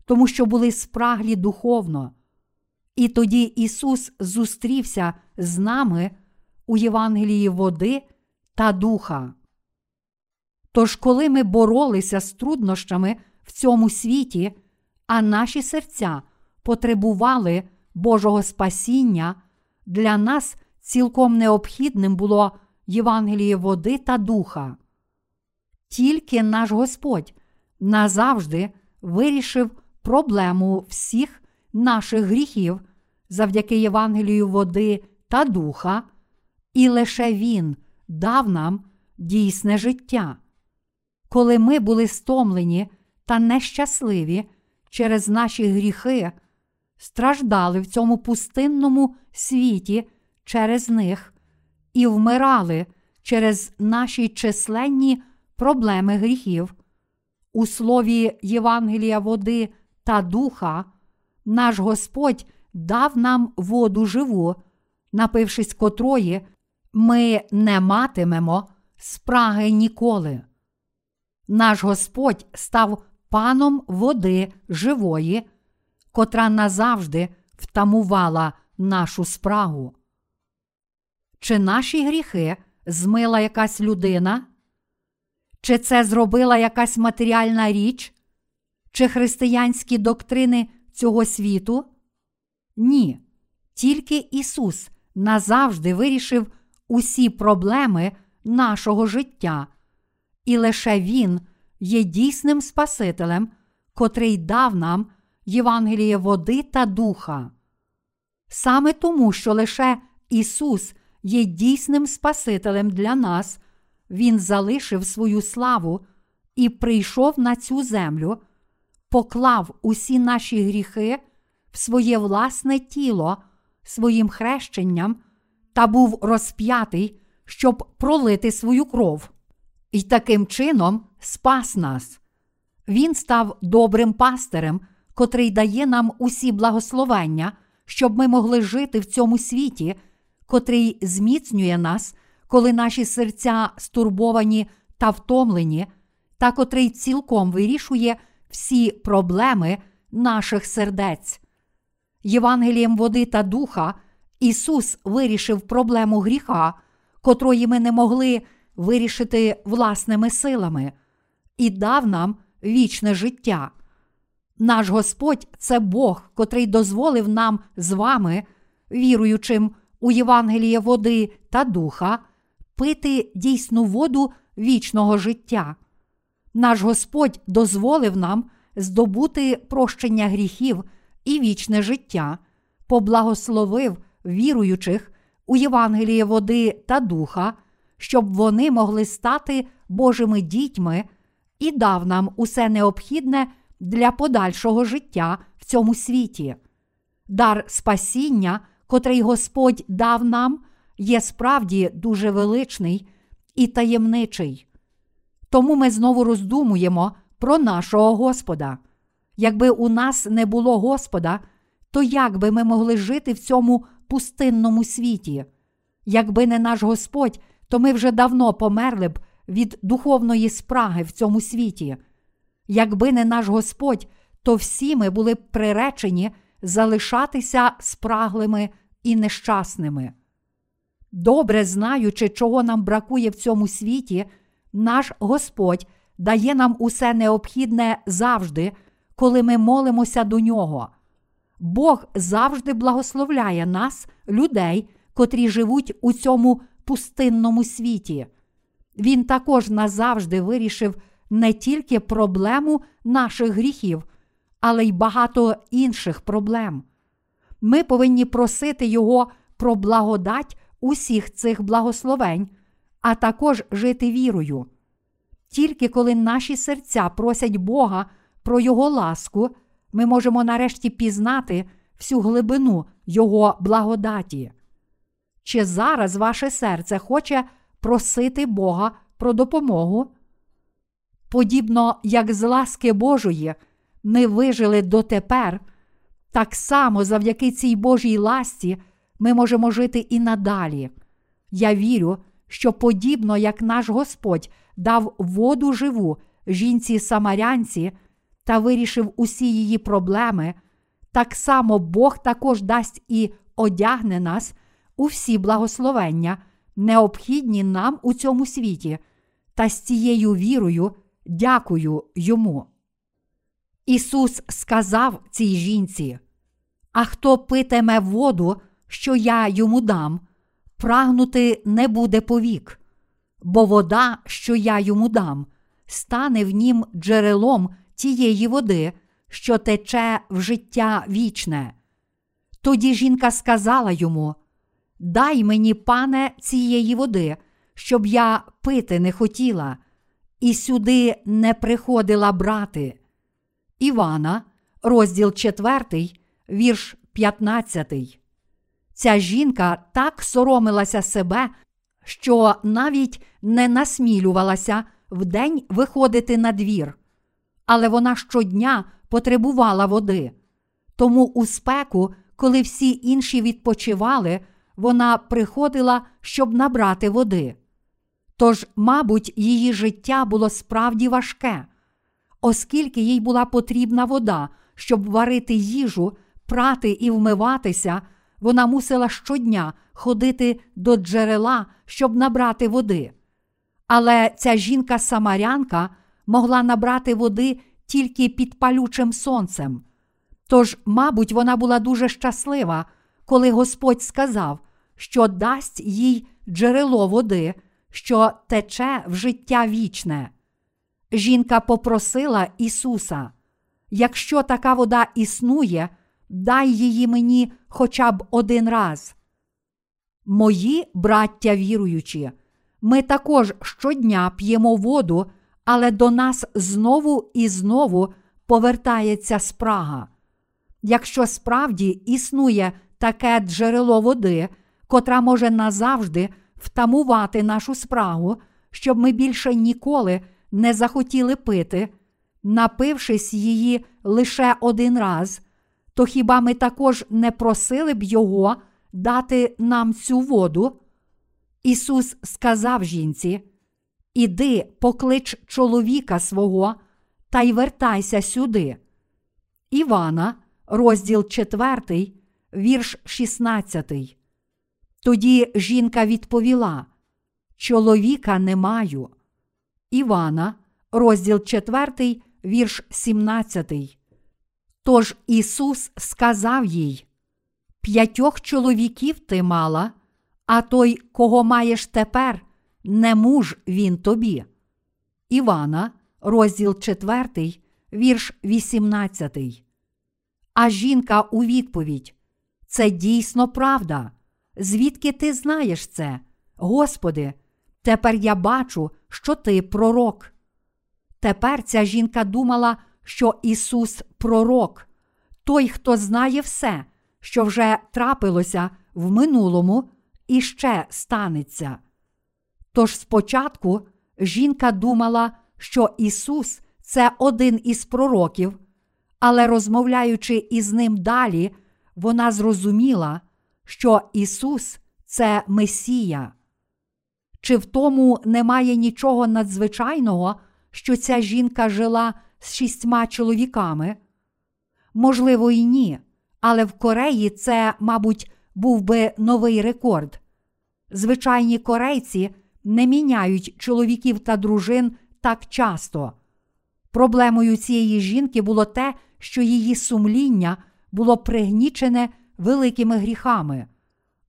тому що були спраглі духовно. І тоді Ісус зустрівся з нами у Євангелії води та духа. Тож, коли ми боролися з труднощами в цьому світі, а наші серця потребували Божого спасіння, для нас цілком необхідним було Євангеліє води та духа. Тільки наш Господь назавжди вирішив проблему всіх наших гріхів завдяки Євангелію води та духа, і лише Він дав нам дійсне життя. Коли ми були стомлені та нещасливі через наші гріхи, страждали в цьому пустинному світі через них і вмирали через наші численні проблеми гріхів. У слові Євангелія води та духа, наш Господь дав нам воду живу, напившись котрої, ми не матимемо спраги ніколи. Наш Господь став паном води живої, котра назавжди втамувала нашу спрагу. Чи наші гріхи змила якась людина? Чи це зробила якась матеріальна річ? Чи християнські доктрини цього світу? Ні. Тільки Ісус назавжди вирішив усі проблеми нашого життя, і лише Він є дійсним Спасителем, котрий дав нам Євангеліє води та духа. Саме тому, що лише Ісус є дійсним Спасителем для нас, Він залишив свою славу і прийшов на цю землю, поклав усі наші гріхи в своє власне тіло своїм хрещенням та був розп'ятий, щоб пролити свою кров. І таким чином спас нас. Він став добрим пастирем, котрий дає нам усі благословення, щоб ми могли жити в цьому світі, котрий зміцнює нас, коли наші серця стурбовані та втомлені, та котрий цілком вирішує всі проблеми наших сердець. Євангелієм води та духа Ісус вирішив проблему гріха, котрої ми не могли вирішити власними силами, і дав нам вічне життя. Наш Господь це Бог, котрий дозволив нам з вами, віруючим у Євангеліє води та духа, пити дійсну воду вічного життя. Наш Господь дозволив нам здобути прощення гріхів і вічне життя, поблагословив віруючих у Євангеліє води та духа, щоб вони могли стати Божими дітьми і дав нам усе необхідне для подальшого життя в цьому світі. Дар спасіння, котрий Господь дав нам, є справді дуже величний і таємничий. Тому ми знову роздумуємо про нашого Господа. Якби у нас не було Господа, то як би ми могли жити в цьому пустинному світі? Якби не наш Господь, то ми вже давно померли б від духовної спраги в цьому світі. Якби не наш Господь, то всі ми були б приречені залишатися спраглими і нещасними. Добре знаючи, чого нам бракує в цьому світі, наш Господь дає нам усе необхідне завжди, коли ми молимося до нього. Бог завжди благословляє нас, людей, котрі живуть у цьому пустинному світі. Він також назавжди вирішив не тільки проблему наших гріхів, але й багато інших проблем. Ми повинні просити Його про благодать усіх цих благословень, а також жити вірою. Тільки коли наші серця просять Бога про Його ласку, ми можемо нарешті пізнати всю глибину Його благодаті. Чи зараз ваше серце хоче просити Бога про допомогу? Подібно як з ласки Божої ми вижили дотепер, так само завдяки цій Божій ласті ми можемо жити і надалі. Я вірю, що подібно як наш Господь дав воду живу жінці самарянці та вирішив усі її проблеми, так само Бог також дасть і одягне нас у всі благословення, необхідні нам у цьому світі, та з цією вірою дякую йому. Ісус сказав цій жінці: А хто питиме воду, що я йому дам, прагнути не буде повік, бо вода, що я йому дам, стане в нім джерелом тієї води, що тече в життя вічне. Тоді жінка сказала йому: Дай мені, пане, цієї води, щоб я пити не хотіла, і сюди не приходила брати. Івана, розділ 4, вірш 15. Ця жінка так соромилася себе, що навіть не насмілювалася вдень виходити на двір. Але вона щодня потребувала води. Тому у спеку, коли всі інші відпочивали, вона приходила, щоб набрати води. Тож, мабуть, її життя було справді важке, оскільки їй була потрібна вода, щоб варити їжу, прати і вмиватися, вона мусила щодня ходити до джерела, щоб набрати води. Але ця жінка-самарянка могла набрати води тільки під палючим сонцем. Тож, мабуть, вона була дуже щаслива, коли Господь сказав, що дасть їй джерело води, що тече в життя вічне. Жінка попросила Ісуса: якщо така вода існує, дай її мені хоча б один раз. Мої браття віруючі, ми також щодня п'ємо воду, але до нас знову і знову повертається спрага. Якщо справді існує таке джерело води, котра може назавжди втамувати нашу спрагу, щоб ми більше ніколи не захотіли пити, напившись її лише один раз, то хіба ми також не просили б Його дати нам цю воду? Ісус сказав жінці: Іди, поклич чоловіка свого та й вертайся сюди. Івана, розділ 4, вірш 16. Тоді жінка відповіла: Чоловіка не маю. Івана, розділ 4, вірш 17. Тож Ісус сказав їй: П'ятьох чоловіків ти мала, а той, кого маєш тепер, не муж він тобі. Івана, розділ 4, вірш 18. А жінка у відповідь: Це дійсно правда. Звідки ти знаєш це? Господи, тепер я бачу, що ти пророк. Тепер ця жінка думала, що Ісус пророк, той, хто знає все, що вже трапилося в минулому і ще станеться. Тож спочатку жінка думала, що Ісус це один із пророків, але розмовляючи із ним далі, вона зрозуміла, що Ісус це Месія. Чи в тому немає нічого надзвичайного, що ця жінка жила з шістьма чоловіками? Можливо, і ні, але в Кореї це, мабуть, був би новий рекорд. Звичайні корейці не міняють чоловіків та дружин так часто. Проблемою цієї жінки було те, що її сумління було пригнічене великими гріхами.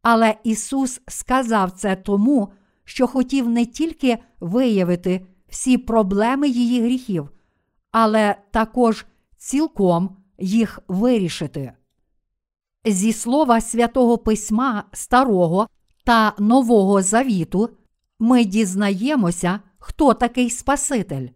Але Ісус сказав це тому, що хотів не тільки виявити всі проблеми її гріхів, але також цілком їх вирішити. Зі слова святого Письма Старого та Нового Завіту ми дізнаємося, хто такий Спаситель.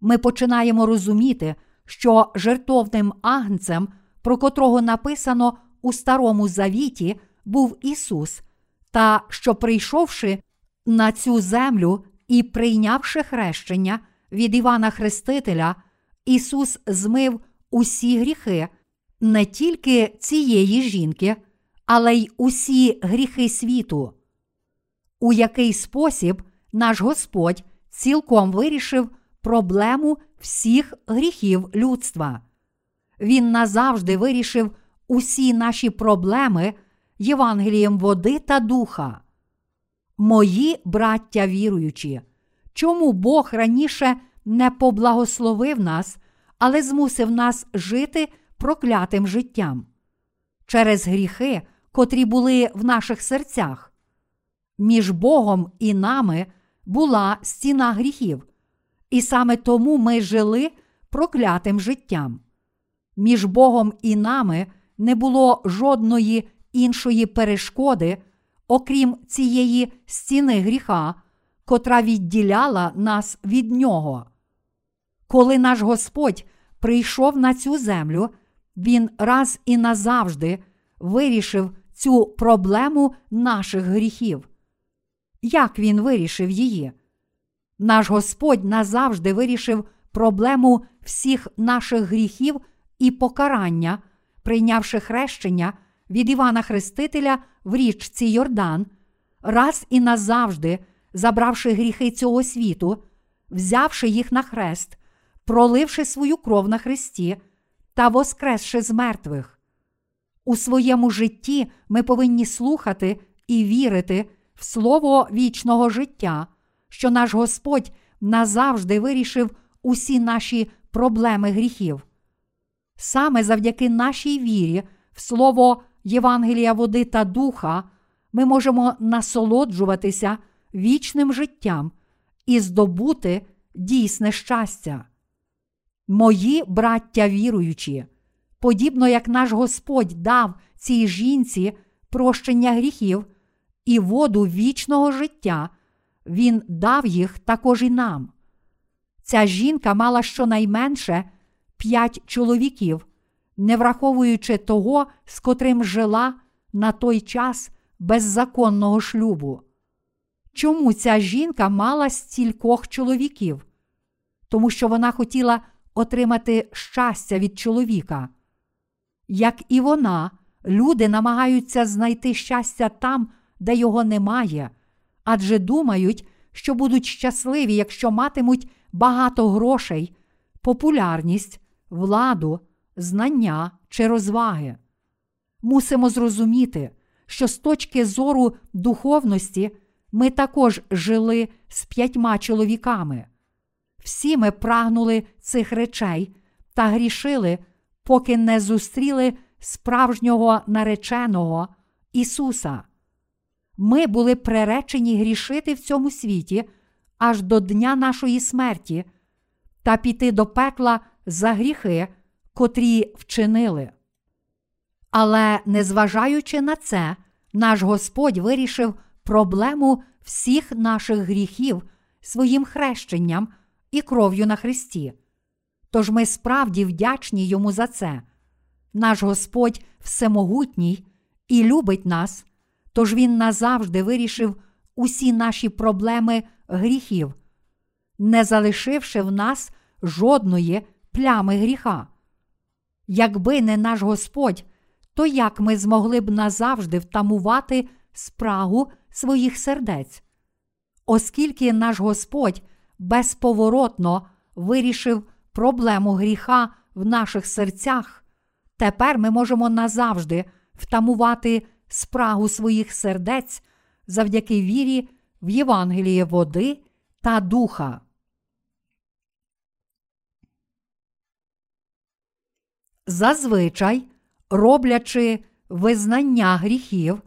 Ми починаємо розуміти, що жертовним агнцем, про котрого написано у Старому Завіті, був Ісус, та що, прийшовши на цю землю і прийнявши хрещення від Івана Хрестителя, Ісус змив усі гріхи не тільки цієї жінки, але й усі гріхи світу. У який спосіб наш Господь цілком вирішив проблему всіх гріхів людства. Він назавжди вирішив усі наші проблеми Євангелієм води та духа. Мої браття віруючі, чому Бог раніше не поблагословив нас, але змусив нас жити проклятим життям через гріхи, котрі були в наших серцях. Між Богом і нами була стіна гріхів, і саме тому ми жили проклятим життям. Між Богом і нами не було жодної іншої перешкоди, окрім цієї стіни гріха, котра відділяла нас від нього. Коли наш Господь прийшов на цю землю, Він раз і назавжди вирішив цю проблему наших гріхів. Як він вирішив її? Наш Господь назавжди вирішив проблему всіх наших гріхів і покарання, прийнявши хрещення від Івана Хрестителя в річці Йордан, раз і назавжди забравши гріхи цього світу, взявши їх на хрест, проливши свою кров на хресті та воскресши з мертвих. У своєму житті ми повинні слухати і вірити в слово вічного життя, що наш Господь назавжди вирішив усі наші проблеми гріхів. Саме завдяки нашій вірі в слово Євангелія води та духа ми можемо насолоджуватися вічним життям і здобути дійсне щастя. Мої браття віруючі, подібно як наш Господь дав цій жінці прощення гріхів і воду вічного життя, Він дав їх також і нам. Ця жінка мала щонайменше п'ять чоловіків, не враховуючи того, з котрим жила на той час беззаконного шлюбу. Чому ця жінка мала стількох чоловіків? Тому що вона хотіла отримати щастя від чоловіка. Як і вона, люди намагаються знайти щастя там, де його немає, адже думають, що будуть щасливі, якщо матимуть багато грошей, популярність, владу, знання чи розваги. Мусимо зрозуміти, що з точки зору духовності ми також жили з п'ятьма чоловіками. Всі ми прагнули цих речей та грішили, поки не зустріли справжнього нареченого Ісуса. Ми були приречені грішити в цьому світі аж до дня нашої смерті та піти до пекла за гріхи, котрі вчинили. Але, незважаючи на це, наш Господь вирішив проблему всіх наших гріхів своїм хрещенням і кров'ю на Христі. Тож ми справді вдячні йому за це. Наш Господь всемогутній і любить нас, тож Він назавжди вирішив усі наші проблеми гріхів, не залишивши в нас жодної плями гріха. Якби не наш Господь, то як ми змогли б назавжди втамувати спрагу своїх сердець? Оскільки наш Господь безповоротно вирішив проблему гріха в наших серцях, тепер ми можемо назавжди втамувати спрагу своїх сердець завдяки вірі в Євангеліє води та духа. Зазвичай, роблячи визнання гріхів,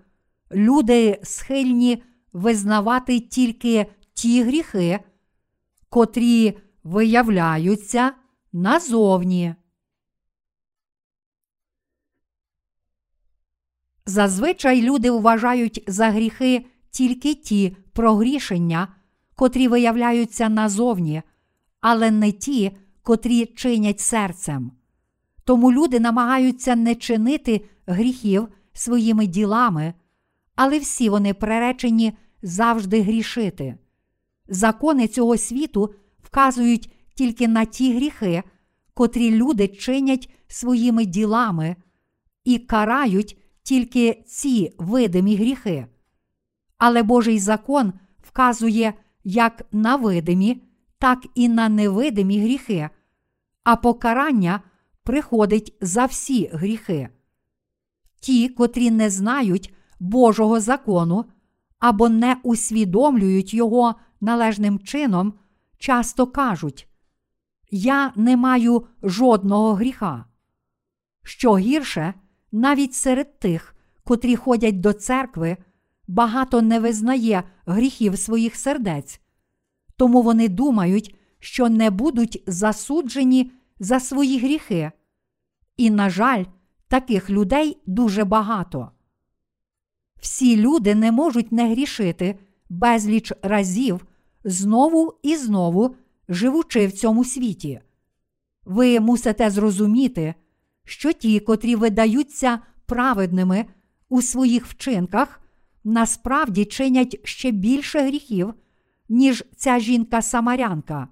люди схильні визнавати тільки ті гріхи, котрі виявляються назовні. Зазвичай люди вважають за гріхи тільки ті прогрішення, котрі виявляються назовні, але не ті, котрі чинять серцем. Тому люди намагаються не чинити гріхів своїми ділами, але всі вони приречені завжди грішити. Закони цього світу вказують тільки на ті гріхи, котрі люди чинять своїми ділами, і карають тільки ці видимі гріхи. Але Божий закон вказує як на видимі, так і на невидимі гріхи, а покарання приходить за всі гріхи. Ті, котрі не знають Божого закону або не усвідомлюють його належним чином, часто кажуть: Я не маю жодного гріха. Що гірше, навіть серед тих, котрі ходять до церкви, багато не визнає гріхів своїх сердець, тому вони думають, що не будуть засуджені за свої гріхи. І, на жаль, таких людей дуже багато. Всі люди не можуть не грішити безліч разів знову і знову живучи в цьому світі. Ви мусите зрозуміти, що ті, котрі видаються праведними у своїх вчинках, насправді чинять ще більше гріхів, ніж ця жінка-самарянка.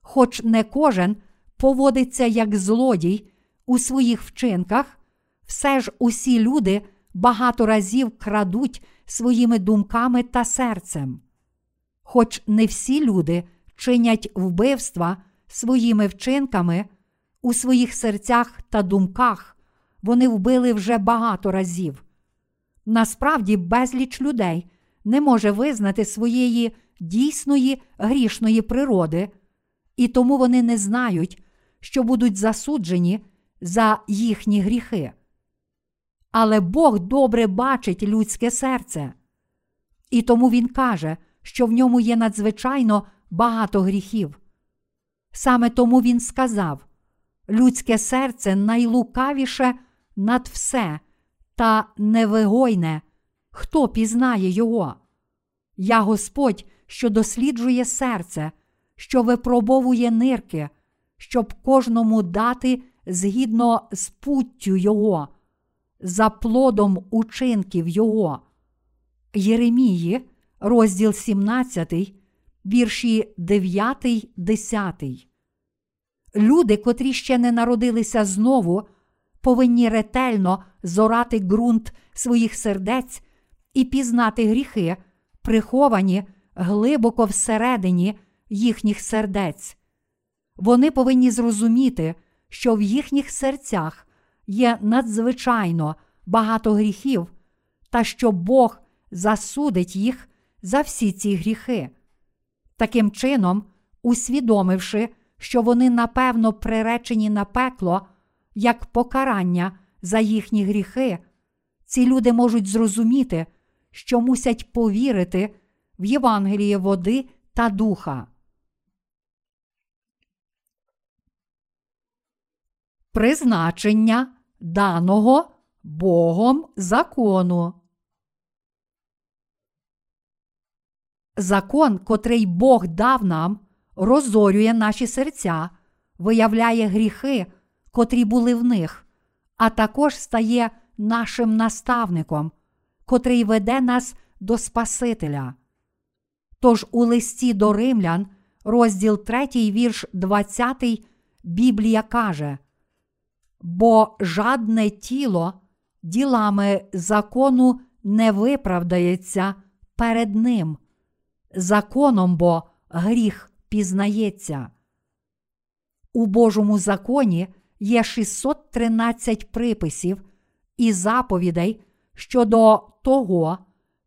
Хоч не кожен поводиться як злодій у своїх вчинках, все ж усі люди багато разів крадуть своїми думками та серцем. Хоч не всі люди чинять вбивства своїми вчинками, у своїх серцях та думках вони вбили вже багато разів. Насправді, безліч людей не може визнати своєї дійсної грішної природи, і тому вони не знають, що будуть засуджені за їхні гріхи. Але Бог добре бачить людське серце. І тому Він каже, що в ньому є надзвичайно багато гріхів. Саме тому Він сказав: людське серце найлукавіше над все та невигойне, хто пізнає його. Я Господь, що досліджує серце, що випробовує нирки, щоб кожному дати згідно з путтю Його, за плодом учинків Його. Єремії, розділ 17, вірші 9, 10. Люди, котрі ще не народилися знову, повинні ретельно зорати ґрунт своїх сердець і пізнати гріхи, приховані глибоко всередині їхніх сердець. Вони повинні зрозуміти, що в їхніх серцях є надзвичайно багато гріхів, та що Бог засудить їх за всі ці гріхи. Таким чином, усвідомивши, що вони напевно приречені на пекло як покарання за їхні гріхи, ці люди можуть зрозуміти, що мусять повірити в Євангеліє води та духа. Призначення даного Богом закону. Закон, котрий Бог дав нам, розорює наші серця, виявляє гріхи, котрі були в них, а також стає нашим наставником, котрий веде нас до Спасителя. Тож у листі до римлян, розділ 3, вірш 20, Біблія каже: Бо жадне тіло ділами закону не виправдається перед ним. Законом бо гріх пізнається. У Божому законі є 613 приписів і заповідей щодо того,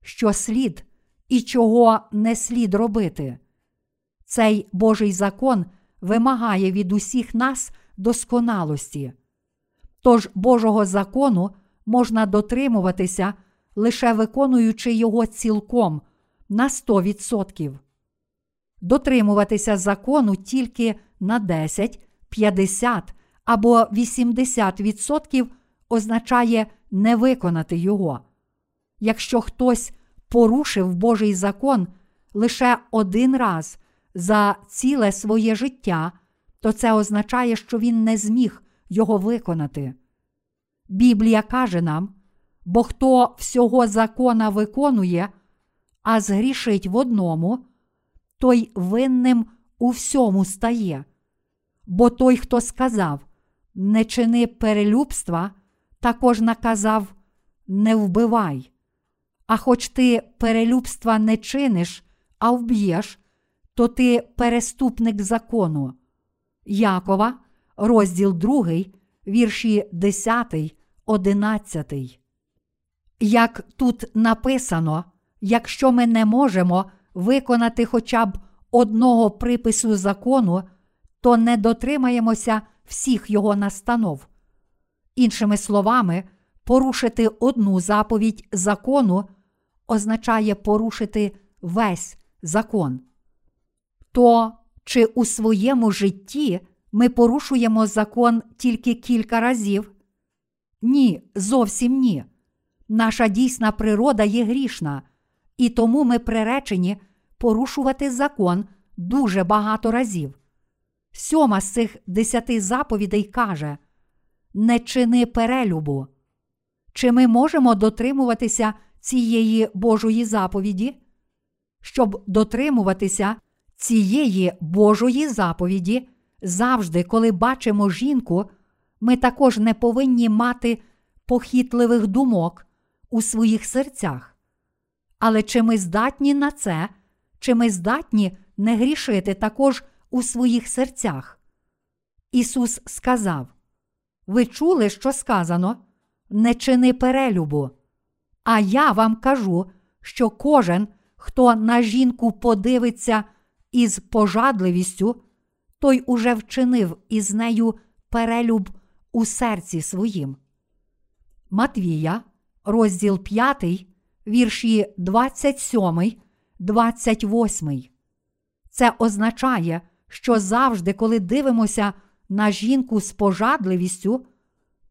що слід і чого не слід робити. Цей Божий закон вимагає від усіх нас досконалості. Тож Божого закону можна дотримуватися, лише виконуючи його цілком на 100%. Дотримуватися закону тільки на 10, 50 або 80% означає не виконати його. Якщо хтось порушив Божий закон лише один раз за ціле своє життя, то це означає, що він не зміг його виконати. Біблія каже нам, бо хто всього закона виконує, а згрішить в одному, той винним у всьому стає. Бо той, хто сказав, не чини перелюбства, також наказав не вбивай. А хоч ти перелюбства не чиниш, а вб'єш, то ти переступник закону. Якова, розділ 2, вірші 10, 11. Як тут написано, якщо ми не можемо виконати хоча б одного припису закону, то не дотримаємося всіх його настанов. Іншими словами, порушити одну заповідь закону означає порушити весь закон. То чи у своєму житті ми порушуємо закон тільки кілька разів? Ні, зовсім ні. Наша дійсна природа є грішна, і тому ми приречені порушувати закон дуже багато разів. Сьома з цих десяти заповідей каже: Не чини перелюбу. Чи ми можемо дотримуватися цієї Божої заповіді? Щоб дотримуватися цієї Божої заповіді, завжди, коли бачимо жінку, ми також не повинні мати похитливих думок у своїх серцях. Але чи ми здатні на це, чи ми здатні не грішити також у своїх серцях? Ісус сказав: Ви чули, що сказано? Не чини перелюбу. А я вам кажу, що кожен, хто на жінку подивиться із пожадливістю, той уже вчинив із нею перелюб у серці своїм. Матвія, розділ 5, вірші 27, 28. Це означає, що завжди, коли дивимося на жінку з пожадливістю,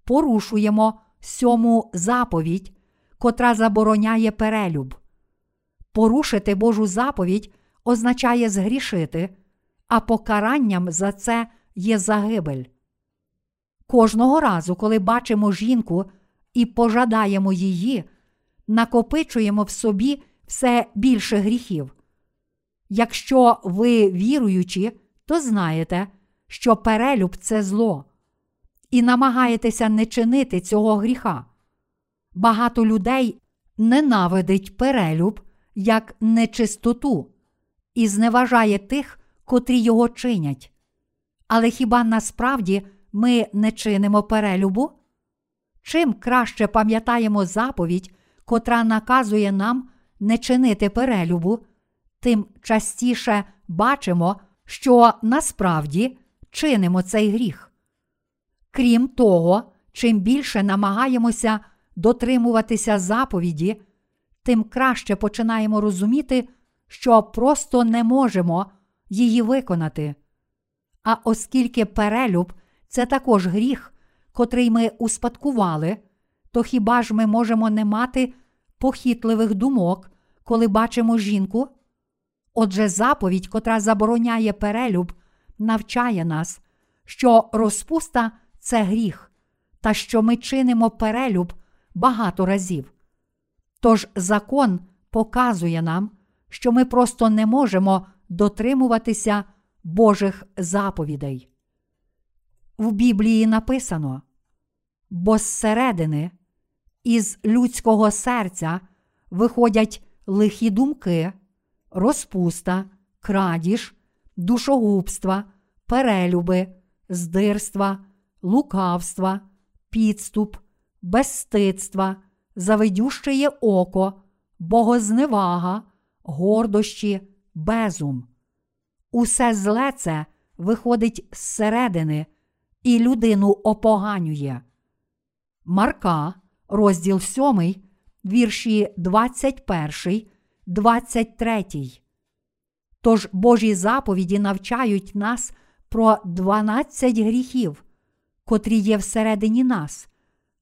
порушуємо сьому заповідь, котра забороняє перелюб. Порушити Божу заповідь означає згрішити, а покаранням за це є загибель. Кожного разу, коли бачимо жінку і пожадаємо її, накопичуємо в собі все більше гріхів. Якщо ви віруючі, то знаєте, що перелюб це зло, і намагаєтеся не чинити цього гріха. Багато людей ненавидить перелюб як нечистоту і зневажає тих, котрі його чинять. Але хіба насправді ми не чинимо перелюбу? Чим краще пам'ятаємо заповідь, котра наказує нам не чинити перелюбу, тим частіше бачимо, що насправді чинимо цей гріх. Крім того, чим більше намагаємося дотримуватися заповіді, тим краще починаємо розуміти, що просто не можемо її виконати. А оскільки перелюб це також гріх, котрий ми успадкували, то хіба ж ми можемо не мати похитливих думок, коли бачимо жінку? Отже, заповідь, котра забороняє перелюб, навчає нас, що розпуста це гріх, та що ми чинимо перелюб багато разів. Тож закон показує нам, що ми просто не можемо дотримуватися Божих заповідей. В Біблії написано: бо зсередини із людського серця виходять лихі думки, розпуста, крадіж, душогубства, перелюби, здирства, лукавства, підступ, безстидства, завидющеє око, богозневага, гордощі, безум. Усе зле це виходить зсередини і людину опоганює. Марка, розділ 7, вірші 21, 23. Тож Божі заповіді навчають нас про 12 гріхів, котрі є всередині нас,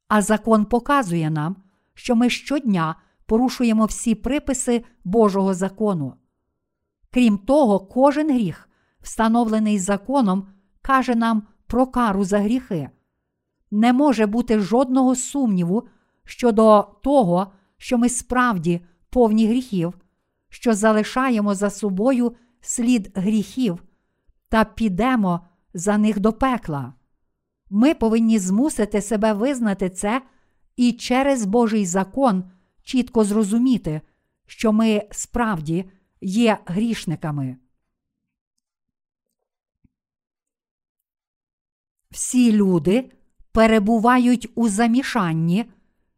а закон показує нам, що ми щодня порушуємо всі приписи Божого закону. Крім того, кожен гріх, встановлений законом, каже нам про кару за гріхи. Не може бути жодного сумніву щодо того, що ми справді повні гріхів, що залишаємо за собою слід гріхів та підемо за них до пекла. Ми повинні змусити себе визнати це і через Божий закон чітко зрозуміти, що ми справді є грішниками. Всі люди перебувають у замішанні,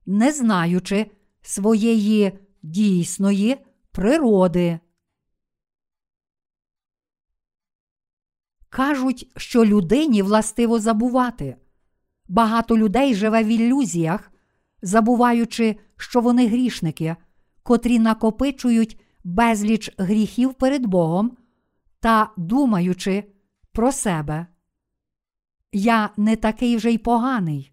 не знаючи своєї дійсної природи. Кажуть, що людині властиво забувати. Багато людей живе в ілюзіях, забуваючи, що вони грішники, котрі накопичують безліч гріхів перед Богом та думаючи про себе. Я не такий вже й поганий.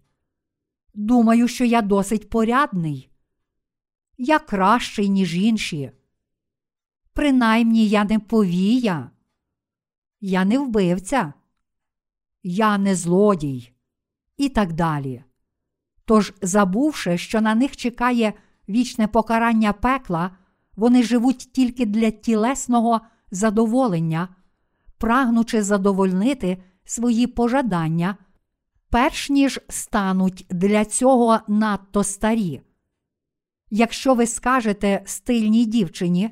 Думаю, що я досить порядний. Я кращий, ніж інші. Принаймні я не повія. Я не вбивця, я не злодій і так далі. Тож, забувши, що на них чекає вічне покарання пекла, вони живуть тільки для тілесного задоволення, прагнучи задовольнити свої пожадання, перш ніж стануть для цього надто старі. Якщо ви скажете стильній дівчині,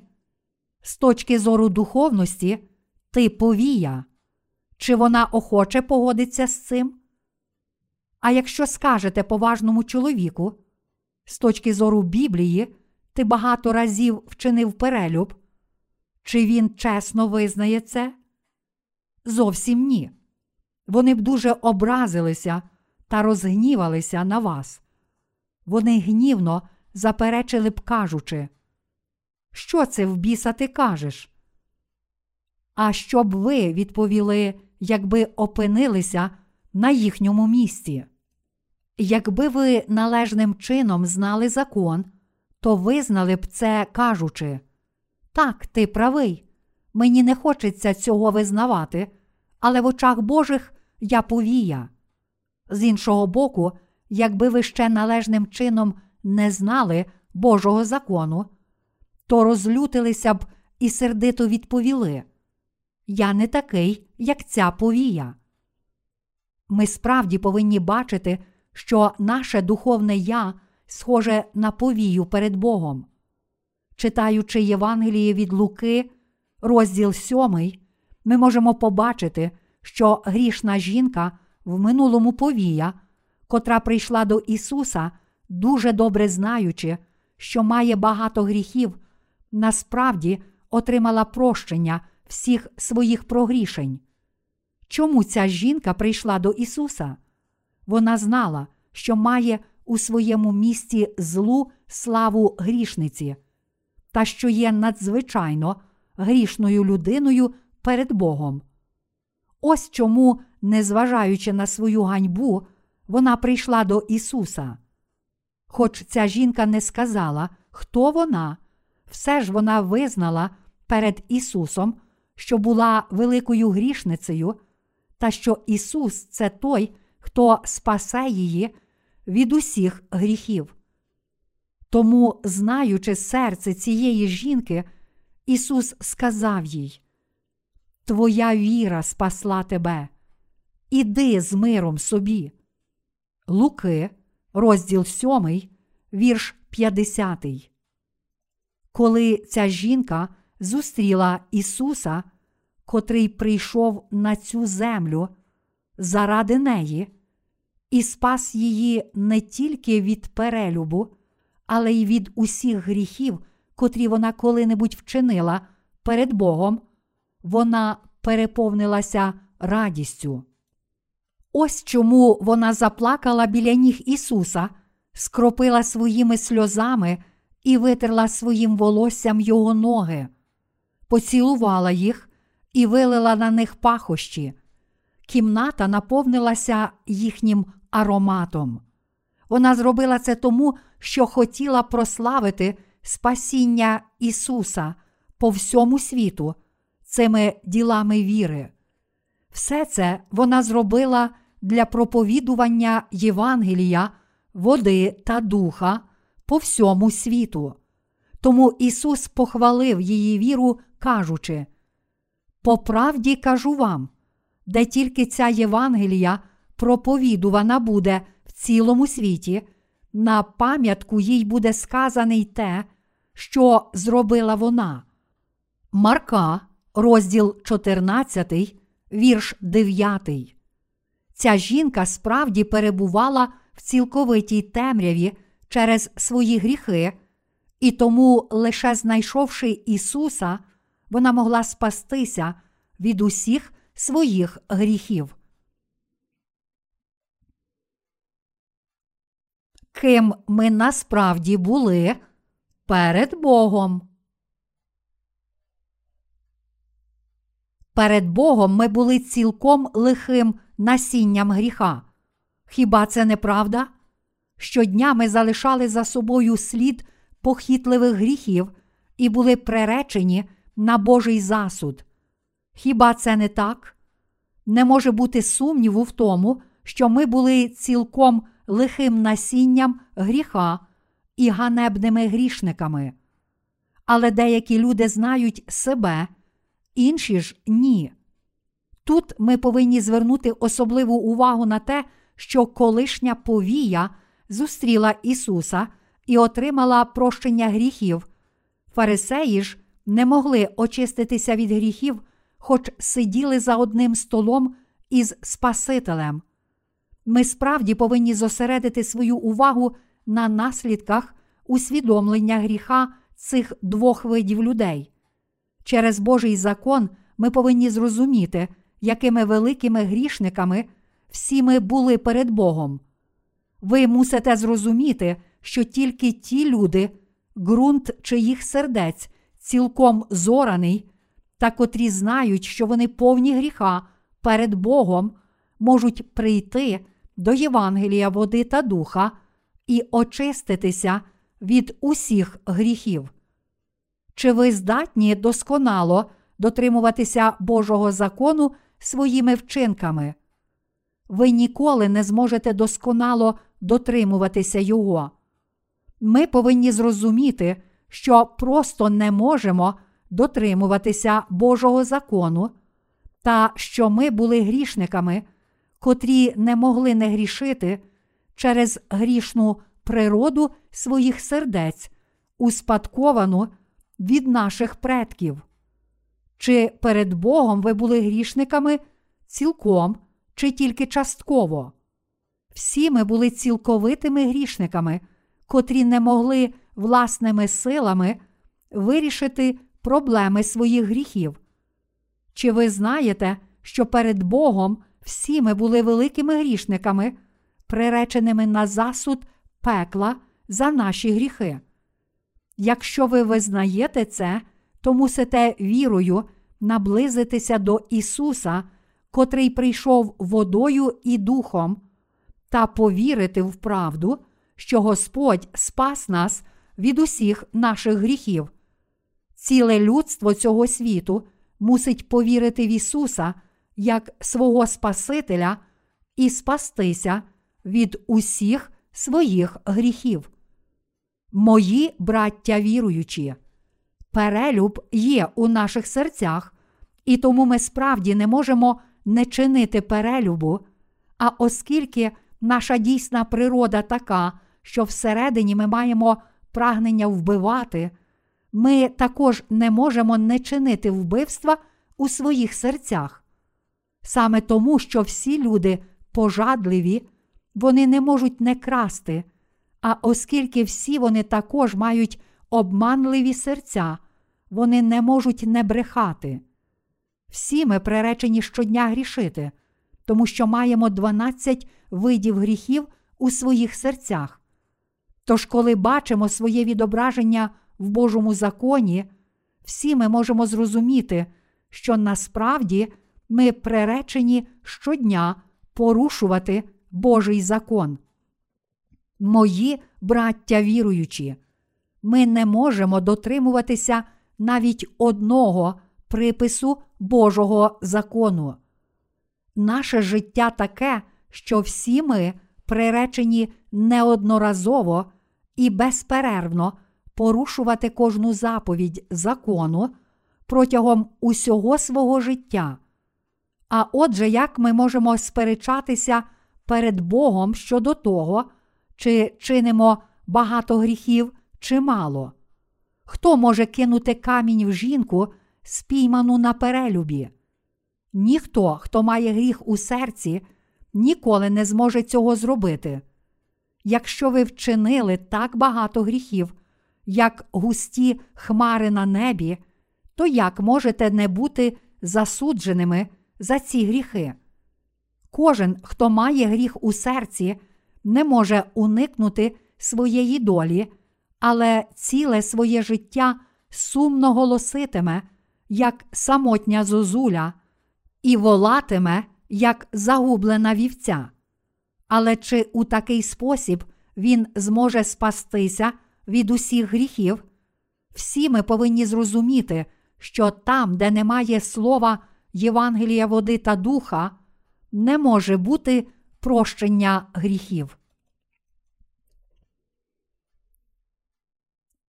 з точки зору духовності, ти повія, чи вона охоче погодиться з цим? А якщо скажете поважному чоловіку, з точки зору Біблії, ти багато разів вчинив перелюб, чи він чесно визнає це? Зовсім ні. Вони б дуже образилися та розгнівалися на вас. Вони гнівно заперечили б, кажучи, що це в біса ти кажеш? А що б ви відповіли, якби опинилися на їхньому місці? Якби ви належним чином знали закон, то визнали б це, кажучи, так, ти правий, мені не хочеться цього визнавати, але в очах Божих я повія. З іншого боку, якби ви ще належним чином не знали Божого закону, то розлютилися б і сердито відповіли Я не такий, як ця повія. Ми справді повинні бачити, що наше духовне я схоже на повію перед Богом. Читаючи Євангеліє від Луки, розділ 7, ми можемо побачити, що грішна жінка в минулому повія, котра прийшла до Ісуса, дуже добре знаючи, що має багато гріхів, насправді отримала прощення всіх своїх прогрішень. Чому ця жінка прийшла до Ісуса? Вона знала, що має у своєму місті злу славу грішниці, та що є надзвичайно грішною людиною перед Богом. Ось чому, незважаючи на свою ганьбу, вона прийшла до Ісуса. Хоч ця жінка не сказала, хто вона, все ж вона визнала перед Ісусом, що була великою грішницею, та що Ісус це той, хто спасе її від усіх гріхів. Тому, знаючи серце цієї жінки, Ісус сказав їй: Твоя віра спасла тебе, іди з миром собі. Луки, розділ 7, вірш 50. Коли ця жінка зустріла Ісуса, котрий прийшов на цю землю заради неї, і спас її не тільки від перелюбу, але й від усіх гріхів, котрі вона коли-небудь вчинила перед Богом, вона переповнилася радістю. Ось чому вона заплакала біля ніг Ісуса, скропила своїми сльозами і витерла своїм волоссям його ноги, поцілувала їх і вилила на них пахощі. Кімната наповнилася їхнім ароматом. Вона зробила це тому, що хотіла прославити спасіння Ісуса по всьому світу цими ділами віри. Все це вона зробила для проповідування Євангелія, води та духа по всьому світу. Тому Ісус похвалив її віру, кажучи: По правді кажу вам, де тільки ця Євангелія проповідувана буде в цілому світі, на пам'ятку їй буде сказане й те, що зробила вона. Марка, розділ 14, вірш 9. Ця жінка справді перебувала в цілковитій темряві через свої гріхи, і тому, лише знайшовши Ісуса, вона могла спастися від усіх своїх гріхів. Ким ми насправді були перед Богом. Перед Богом ми були цілком лихим насінням гріха. Хіба це не правда? Щодня ми залишали за собою слід похитливих гріхів і були приречені на Божий засуд. Хіба це не так? Не може бути сумніву в тому, що ми були цілком лихим насінням гріха і ганебними грішниками. Але деякі люди знають себе, інші ж ні. Тут ми повинні звернути особливу увагу на те, що колишня повія зустріла Ісуса і отримала прощення гріхів. Фарисеї ж не могли очиститися від гріхів, хоч сиділи за одним столом із Спасителем. Ми справді повинні зосередити свою увагу на наслідках усвідомлення гріха цих двох видів людей. Через Божий закон ми повинні зрозуміти, якими великими грішниками всі ми були перед Богом. Ви мусите зрозуміти, що тільки ті люди, ґрунт чиїх сердець цілком зораний, та котрі знають, що вони повні гріха перед Богом, можуть прийти до Євангелія води та духа і очиститися від усіх гріхів. Чи ви здатні досконало дотримуватися Божого закону своїми вчинками? Ви ніколи не зможете досконало дотримуватися Його. Ми повинні зрозуміти, що просто не можемо дотримуватися Божого закону, та що ми були грішниками, котрі не могли не грішити через грішну природу своїх сердець, успадковану від наших предків. Чи перед Богом ви були грішниками цілком, чи тільки частково? Всі ми були цілковитими грішниками, котрі не могли власними силами вирішити проблеми своїх гріхів. Чи ви знаєте, що перед Богом всі ми були великими грішниками, приреченими на засуд пекла за наші гріхи? Якщо ви визнаєте це, то мусите вірою наблизитися до Ісуса, котрий прийшов водою і духом, та повірити в правду, що Господь спас нас від усіх наших гріхів. Ціле людство цього світу мусить повірити в Ісуса як свого Спасителя і спастися від усіх своїх гріхів. Мої браття віруючі, перелюб є у наших серцях, і тому ми справді не можемо не чинити перелюбу, а оскільки наша дійсна природа така, що всередині ми маємо прагнення вбивати, ми також не можемо не чинити вбивства у своїх серцях. Саме тому, що всі люди пожадливі, вони не можуть не красти, а оскільки всі вони також мають обманливі серця, вони не можуть не брехати. Всі ми приречені щодня грішити, тому що маємо 12 видів гріхів у своїх серцях. Тож, коли бачимо своє відображення в Божому законі, всі ми можемо зрозуміти, що насправді ми приречені щодня порушувати Божий закон. Мої браття віруючі, ми не можемо дотримуватися навіть одного припису Божого закону. Наше життя таке, що всі ми приречені неодноразово і безперервно порушувати кожну заповідь закону протягом усього свого життя. А отже, як ми можемо сперечатися перед Богом щодо того, чи чинимо багато гріхів, чи мало? Хто може кинути камінь в жінку, спійману на перелюбі? Ніхто, хто має гріх у серці, ніколи не зможе цього зробити. Якщо ви вчинили так багато гріхів, як густі хмари на небі, то як можете не бути засудженими за ці гріхи? Кожен, хто має гріх у серці, не може уникнути своєї долі, але ціле своє життя сумно голоситиме, як самотня зозуля, і волатиме, як загублена вівця. Але чи у такий спосіб він зможе спастися від усіх гріхів? Всі ми повинні зрозуміти, що там, де немає слова Євангелія води та духа, не може бути прощення гріхів.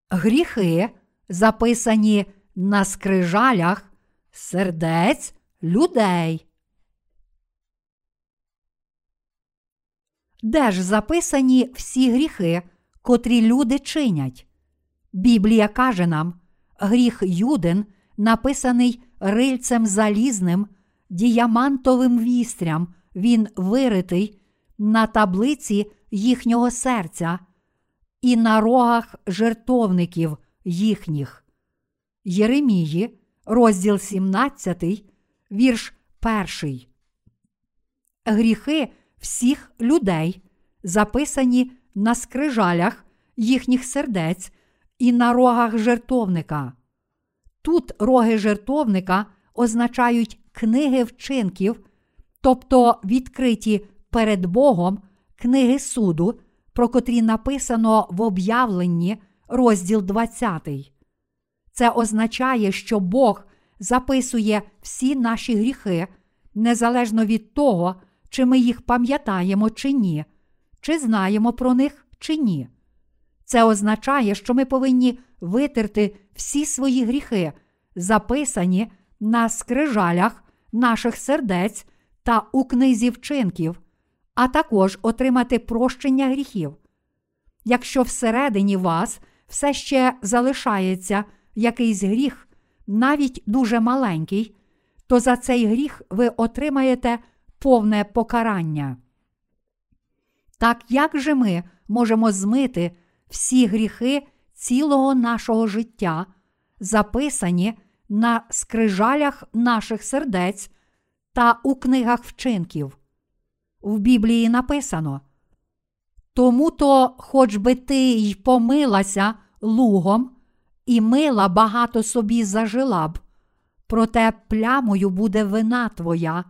Гріхи записані на скрижалях сердець людей. Де ж записані всі гріхи, котрі люди чинять? Біблія каже нам, гріх Юдин написаний рильцем залізним, діямантовим вістрям, він виритий на таблиці їхнього серця і на рогах жертовників їхніх. Єремії, розділ 17, вірш 1. Гріхи всіх людей записані на скрижалях їхніх сердець і на рогах жертовника. Тут роги жертовника означають книги вчинків, тобто відкриті перед Богом книги суду, про котрі написано в об'явленні розділ 20. Це означає, що Бог записує всі наші гріхи незалежно від того, чи ми їх пам'ятаємо чи ні, чи знаємо про них чи ні. Це означає, що ми повинні витерти всі свої гріхи, записані на скрижалях наших сердець та у книзі вчинків, а також отримати прощення гріхів. Якщо всередині вас все ще залишається якийсь гріх, навіть дуже маленький, то за цей гріх ви отримаєте повне покарання. Так як же ми можемо змити всі гріхи цілого нашого життя, записані на скрижалях наших сердець та у книгах вчинків? В Біблії написано. Тому то, хоч би ти й помилася лугом, і мила багато собі зажила б, проте плямою буде вина твоя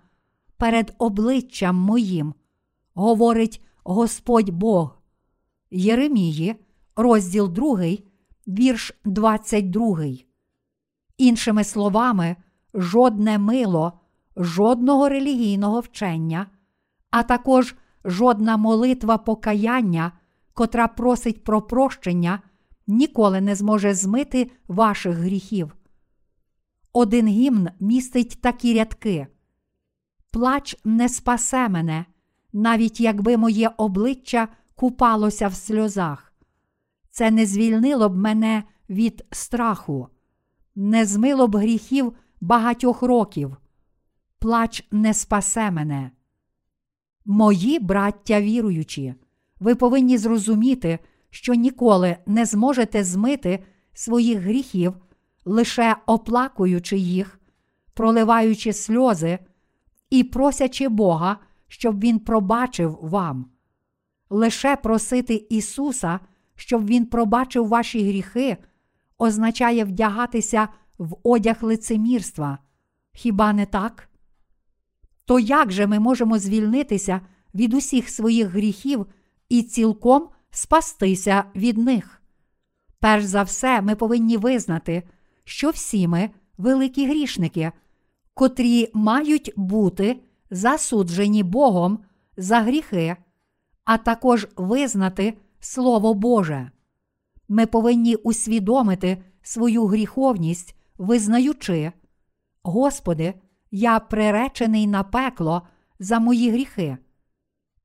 перед обличчям моїм, говорить Господь Бог. Єремії, розділ 2, вірш 22. Іншими словами, жодне мило, жодного релігійного вчення, а також жодна молитва покаяння, котра просить про прощення, ніколи не зможе змити ваших гріхів. Один гімн містить такі рядки. Плач не спасе мене, навіть якби моє обличчя купалося в сльозах. Це не звільнило б мене від страху, не змило б гріхів багатьох років. Плач не спасе мене. Мої браття віруючі, ви повинні зрозуміти, що ніколи не зможете змити своїх гріхів, лише оплакуючи їх, проливаючи сльози і просячи Бога, щоб Він пробачив вам. Лише просити Ісуса, щоб Він пробачив ваші гріхи, означає вдягатися в одяг лицемірства. Хіба не так? То як же ми можемо звільнитися від усіх своїх гріхів і цілком спастися від них? Перш за все, ми повинні визнати, що всі ми великі грішники, котрі мають бути засуджені Богом за гріхи, а також визнати Слово Боже. Ми повинні усвідомити свою гріховність, визнаючи, Господи, я приречений на пекло за мої гріхи.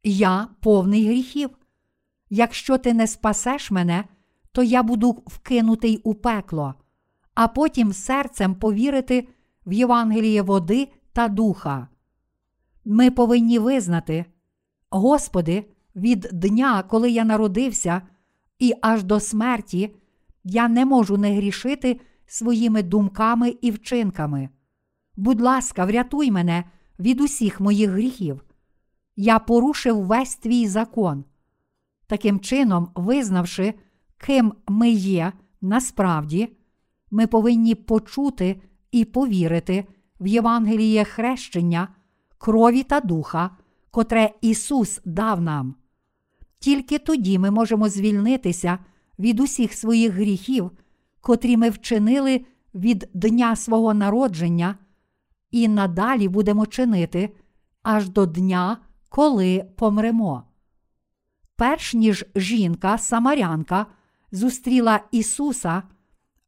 Я повний гріхів. Якщо ти не спасеш мене, то я буду вкинутий у пекло, а потім серцем повірити в Євангеліє води та духа. Ми повинні визнати, Господи, від дня, коли я народився, і аж до смерті я не можу не грішити своїми думками і вчинками. Будь ласка, врятуй мене від усіх моїх гріхів. Я порушив весь твій закон. Таким чином, визнавши, ким ми є насправді, ми повинні почути і повірити в Євангеліє хрещення, крові та духа, котре Ісус дав нам. Тільки тоді ми можемо звільнитися від усіх своїх гріхів, котрі ми вчинили від дня свого народження, і надалі будемо чинити аж до дня, коли помремо. Перш ніж жінка, самарянка, зустріла Ісуса,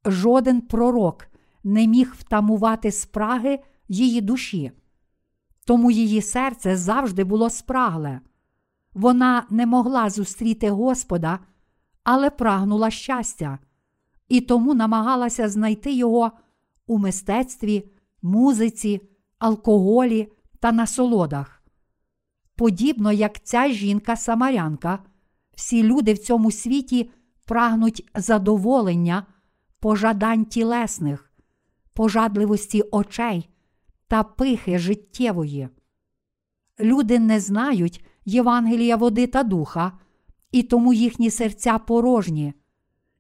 жоден пророк не міг втамувати спраги її душі. Тому її серце завжди було спрагле. Вона не могла зустріти Господа, але прагнула щастя, і тому намагалася знайти його у мистецтві, музиці, алкоголі та насолодах. Подібно як ця жінка-самарянка, всі люди в цьому світі прагнуть задоволення, пожадань тілесних, пожадливості очей та пихи життєвої. Люди не знають Євангелія води та духа, і тому їхні серця порожні.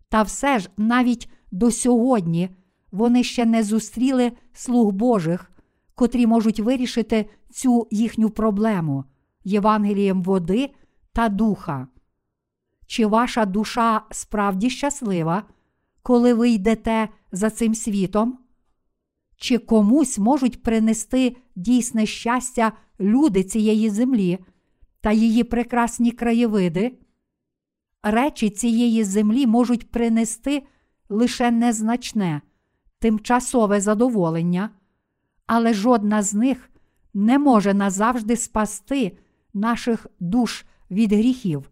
Та все ж навіть до сьогодні вони ще не зустріли слуг Божих, котрі можуть вирішити цю їхню проблему Євангелієм води та духа. Чи ваша душа справді щаслива, коли ви йдете за цим світом? Чи комусь можуть принести дійсне щастя люди цієї землі та її прекрасні краєвиди? Речі цієї землі можуть принести лише незначне, тимчасове задоволення, але жодна з них не може назавжди спасти наших душ від гріхів,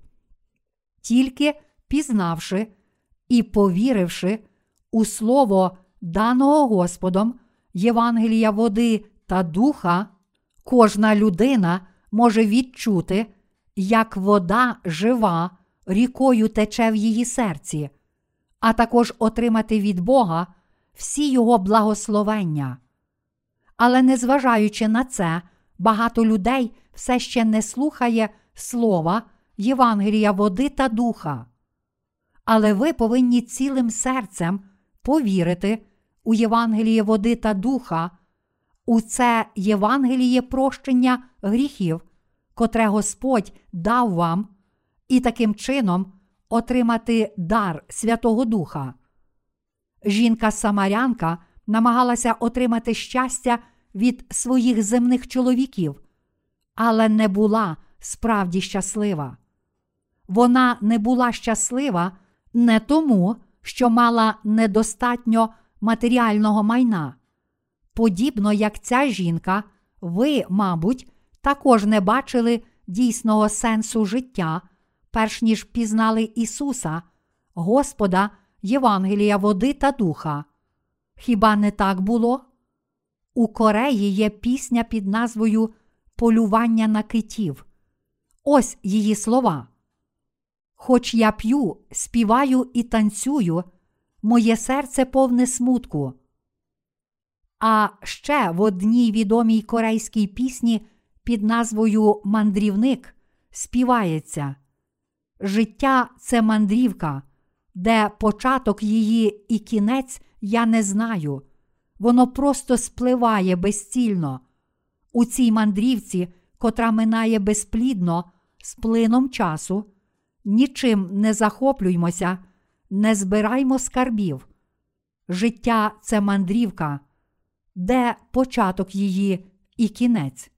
тільки пізнавши і повіривши у Слово даного Господом Євангелія води та духа, кожна людина може відчути, як вода жива рікою тече в її серці, а також отримати від Бога всі його благословення. Але незважаючи на це, багато людей все ще не слухає слова Євангелія води та духа. Але ви повинні цілим серцем повірити у Євангеліє води та духа, у це Євангеліє прощення гріхів, котре Господь дав вам, і таким чином отримати дар Святого Духа. Жінка-самарянка намагалася отримати щастя від своїх земних чоловіків, але не була справді щаслива. Вона не була щаслива не тому, що мала недостатньо матеріального майна. Подібно як ця жінка, ви, мабуть, також не бачили дійсного сенсу життя, перш ніж пізнали Ісуса, Господа, Євангелія води та духа. Хіба не так було? У Кореї є пісня під назвою Полювання на китів. Ось її слова. Хоч я п'ю, співаю і танцюю, моє серце повне смутку. А ще в одній відомій корейській пісні під назвою Мандрівник співається Життя це мандрівка, де початок її і кінець я не знаю. Воно просто спливає безцільно. У цій мандрівці, котра минає безплідно, з плином часу, нічим не захоплюймося, не збираймо скарбів. Життя це мандрівка, де початок її і кінець.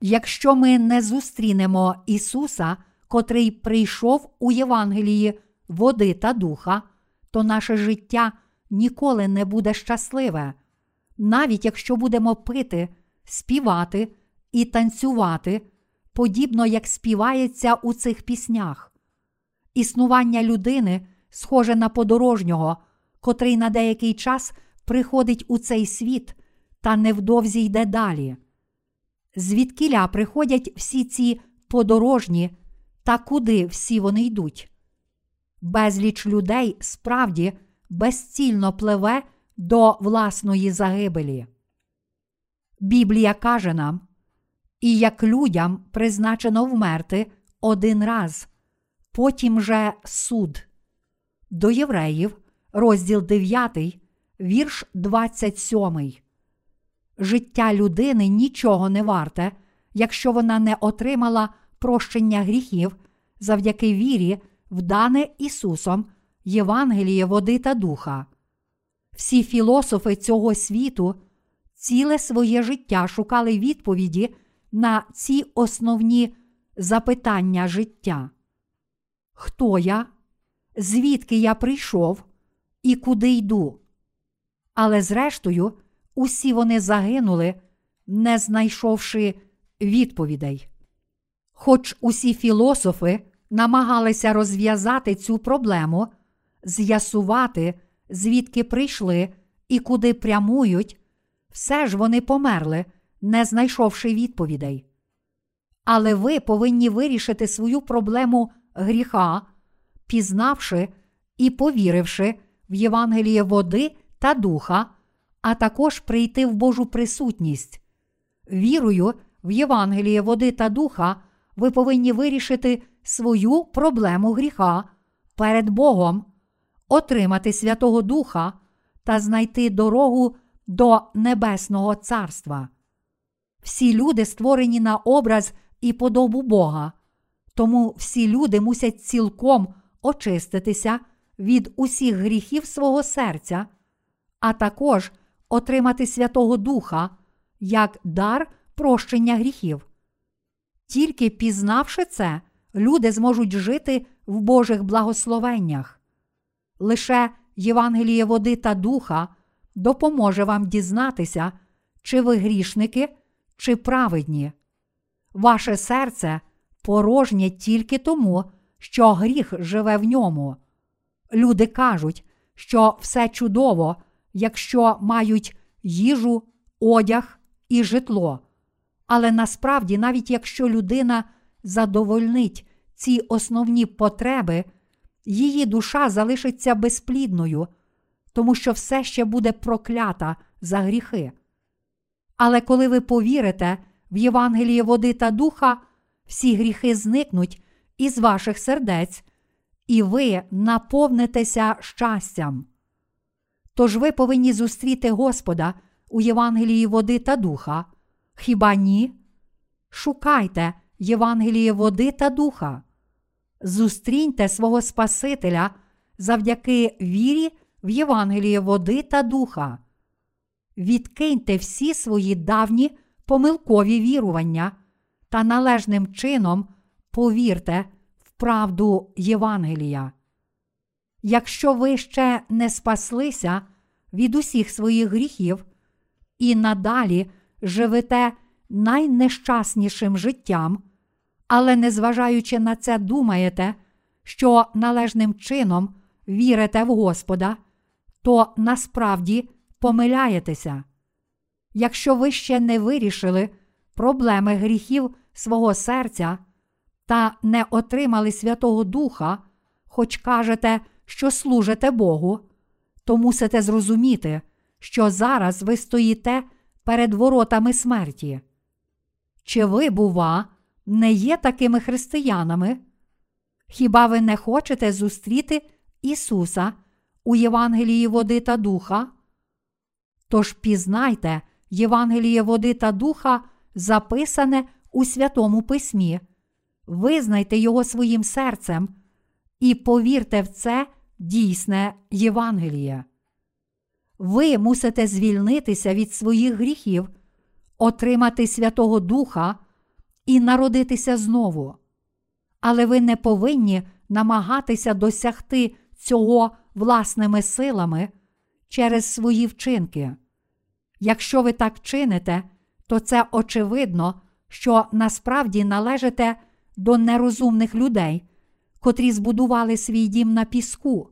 Якщо ми не зустрінемо Ісуса, котрий прийшов у Євангелії води та духа, то наше життя ніколи не буде щасливе, навіть якщо будемо пити, співати і танцювати, подібно як співається у цих піснях. Існування людини схоже на подорожнього, котрий на деякий час приходить у цей світ та невдовзі йде далі. Звідкіля приходять всі ці подорожні та куди всі вони йдуть? Безліч людей справді безцільно пливе до власної загибелі. Біблія каже нам, і як людям призначено вмерти один раз, потім же суд. До євреїв, розділ 9, вірш 27. Життя людини нічого не варте, якщо вона не отримала прощення гріхів завдяки вірі, в дане Ісусом, Євангеліє води та духа. Всі філософи цього світу ціле своє життя шукали відповіді на ці основні запитання життя. Хто я? Звідки я прийшов і куди йду? Але зрештою, усі вони загинули, не знайшовши відповідей. Хоч усі філософи намагалися розв'язати цю проблему, з'ясувати, звідки прийшли і куди прямують, все ж вони померли, не знайшовши відповідей. Але ви повинні вирішити свою проблему гріха, пізнавши і повіривши в Євангеліє води та духа, а також прийти в Божу присутність. Вірою в Євангеліє води та духа, ви повинні вирішити свою проблему гріха перед Богом, отримати Святого Духа та знайти дорогу до Небесного Царства. Всі люди створені на образ і подобу Бога, тому всі люди мусять цілком очиститися від усіх гріхів свого серця, а також отримати Святого Духа як дар прощення гріхів. Тільки пізнавши це, люди зможуть жити в Божих благословеннях. Лише Євангеліє води та духа допоможе вам дізнатися, чи ви грішники, чи праведні. Ваше серце порожнє тільки тому, що гріх живе в ньому. Люди кажуть, що все чудово, якщо мають їжу, одяг і житло. Але насправді, навіть якщо людина задовольнить ці основні потреби, її душа залишиться безплідною, тому що все ще буде проклята за гріхи. Але коли ви повірите в Євангеліє води та духа, всі гріхи зникнуть із ваших сердець, і ви наповнитеся щастям. Тож ви повинні зустріти Господа у Євангелії води та духа. Хіба ні? Шукайте Євангеліє води та духа. Зустріньте свого Спасителя завдяки вірі в Євангеліє води та духа. Відкиньте всі свої давні помилкові вірування та належним чином повірте в правду Євангелія. Якщо ви ще не спаслися від усіх своїх гріхів і надалі живете найнещаснішим життям, але незважаючи на це, думаєте, що належним чином вірите в Господа, то насправді помиляєтеся. Якщо ви ще не вирішили проблеми гріхів свого серця та не отримали Святого Духа, хоч кажете, що служите Богу, то мусите зрозуміти, що зараз ви стоїте перед воротами смерті. Чи ви, бува, не є такими християнами? Хіба ви не хочете зустріти Ісуса у Євангелії води та духа? Тож пізнайте Євангеліє води та духа, записане у Святому Письмі, визнайте його своїм серцем і повірте в це дійсне Євангеліє. Ви мусите звільнитися від своїх гріхів, отримати Святого Духа і народитися знову. Але ви не повинні намагатися досягти цього власними силами через свої вчинки. Якщо ви так чините, то це очевидно, що насправді належите до нерозумних людей, котрі збудували свій дім на піску.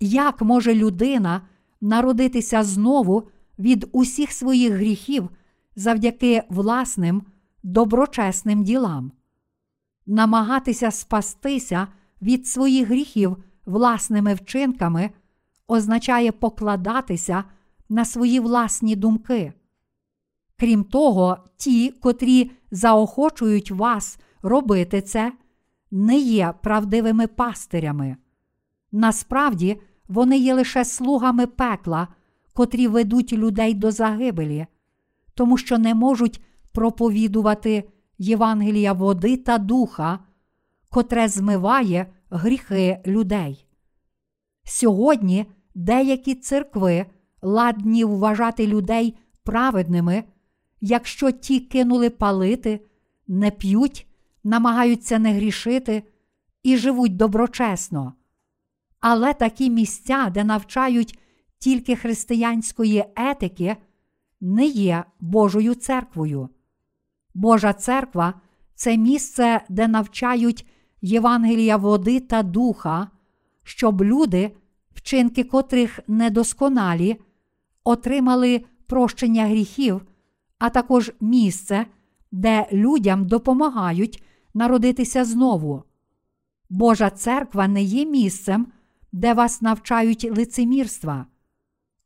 Як може людина народитися знову від усіх своїх гріхів завдяки власним доброчесним ділам? Намагатися спастися від своїх гріхів власними вчинками означає покладатися на свої власні думки. Крім того, ті, котрі заохочують вас робити це, не є правдивими пастирями. Насправді, вони є лише слугами пекла, котрі ведуть людей до загибелі, тому що не можуть проповідувати Євангелія води та духа, котре змиває гріхи людей. Сьогодні деякі церкви ладні вважати людей праведними, якщо ті кинули палити, не п'ють, намагаються не грішити і живуть доброчесно. Але такі місця, де навчають тільки християнської етики, не є Божою церквою. Божа церква це місце, де навчають Євангелія води та духа, щоб люди, вчинки котрих недосконалі, отримали прощення гріхів, а також місце, де людям допомагають народитися знову. Божа церква не є місцем, де вас навчають лицемірства.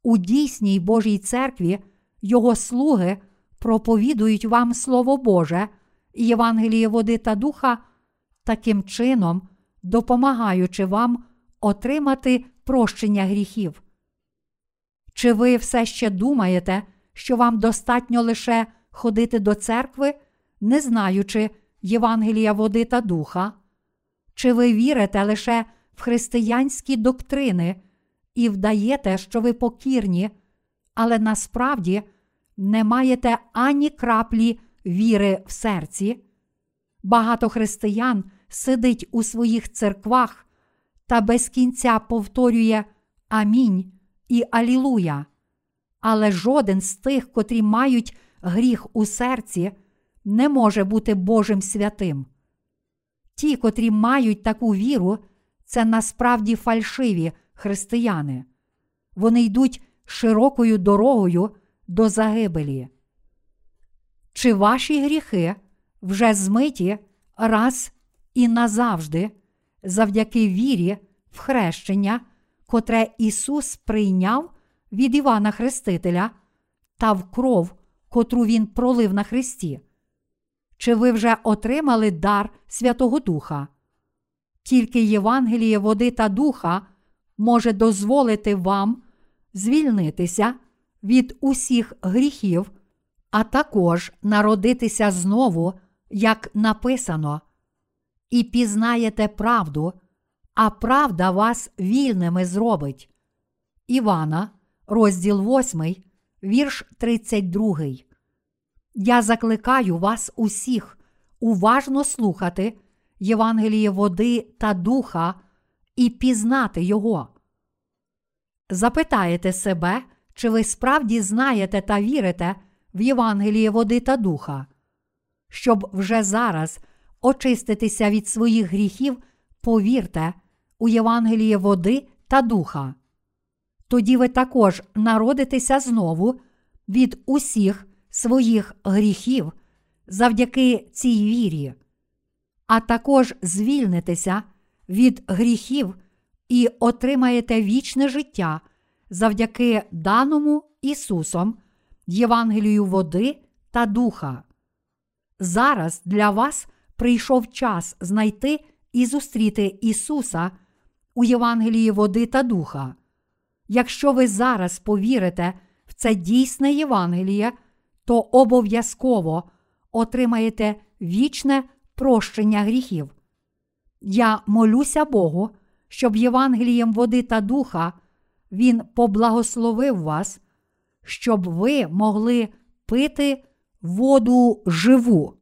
У дійсній Божій церкві Його слуги проповідують вам Слово Боже, Євангеліє води та духа, таким чином, допомагаючи вам отримати прощення гріхів. Чи ви все ще думаєте, що вам достатньо лише ходити до церкви, не знаючи Євангелія води та духа? Чи ви вірите лише в християнські доктрини і вдаєте, що ви покірні, але насправді не маєте ані краплі віри в серці? Багато християн сидить у своїх церквах та без кінця повторює Амінь і Алілуя. Але жоден з тих, котрі мають гріх у серці, не може бути Божим святим. Ті, котрі мають таку віру, це насправді фальшиві християни. Вони йдуть широкою дорогою до загибелі. Чи ваші гріхи вже змиті раз і назавжди, завдяки вірі в хрещення, котре Ісус прийняв від Івана Хрестителя та в кров, котру Він пролив на Христі? Чи ви вже отримали дар Святого Духа? Тільки Євангеліє води та духа може дозволити вам звільнитися від усіх гріхів, а також народитися знову, як написано, і пізнаєте правду, а правда вас вільними зробить. Івана, розділ 8, вірш 32. Я закликаю вас усіх уважно слухати Євангеліє води та духа і пізнати Його. Запитаєте себе, чи ви справді знаєте та вірите в Євангеліє води та духа, щоб вже зараз очиститися від своїх гріхів, повірте у Євангеліє води та духа. Тоді ви також народитеся знову від усіх своїх гріхів завдяки цій вірі, а також звільнитеся від гріхів і отримаєте вічне життя завдяки даному Ісусом, Євангелію води та духа. Зараз для вас прийшов час знайти і зустріти Ісуса у Євангелії води та духа. Якщо ви зараз повірите в це дійсне Євангеліє, то обов'язково отримаєте вічне прощення гріхів. Я молюся Богу, щоб Євангелієм води та духа Він поблагословив вас, щоб ви могли пити воду живу.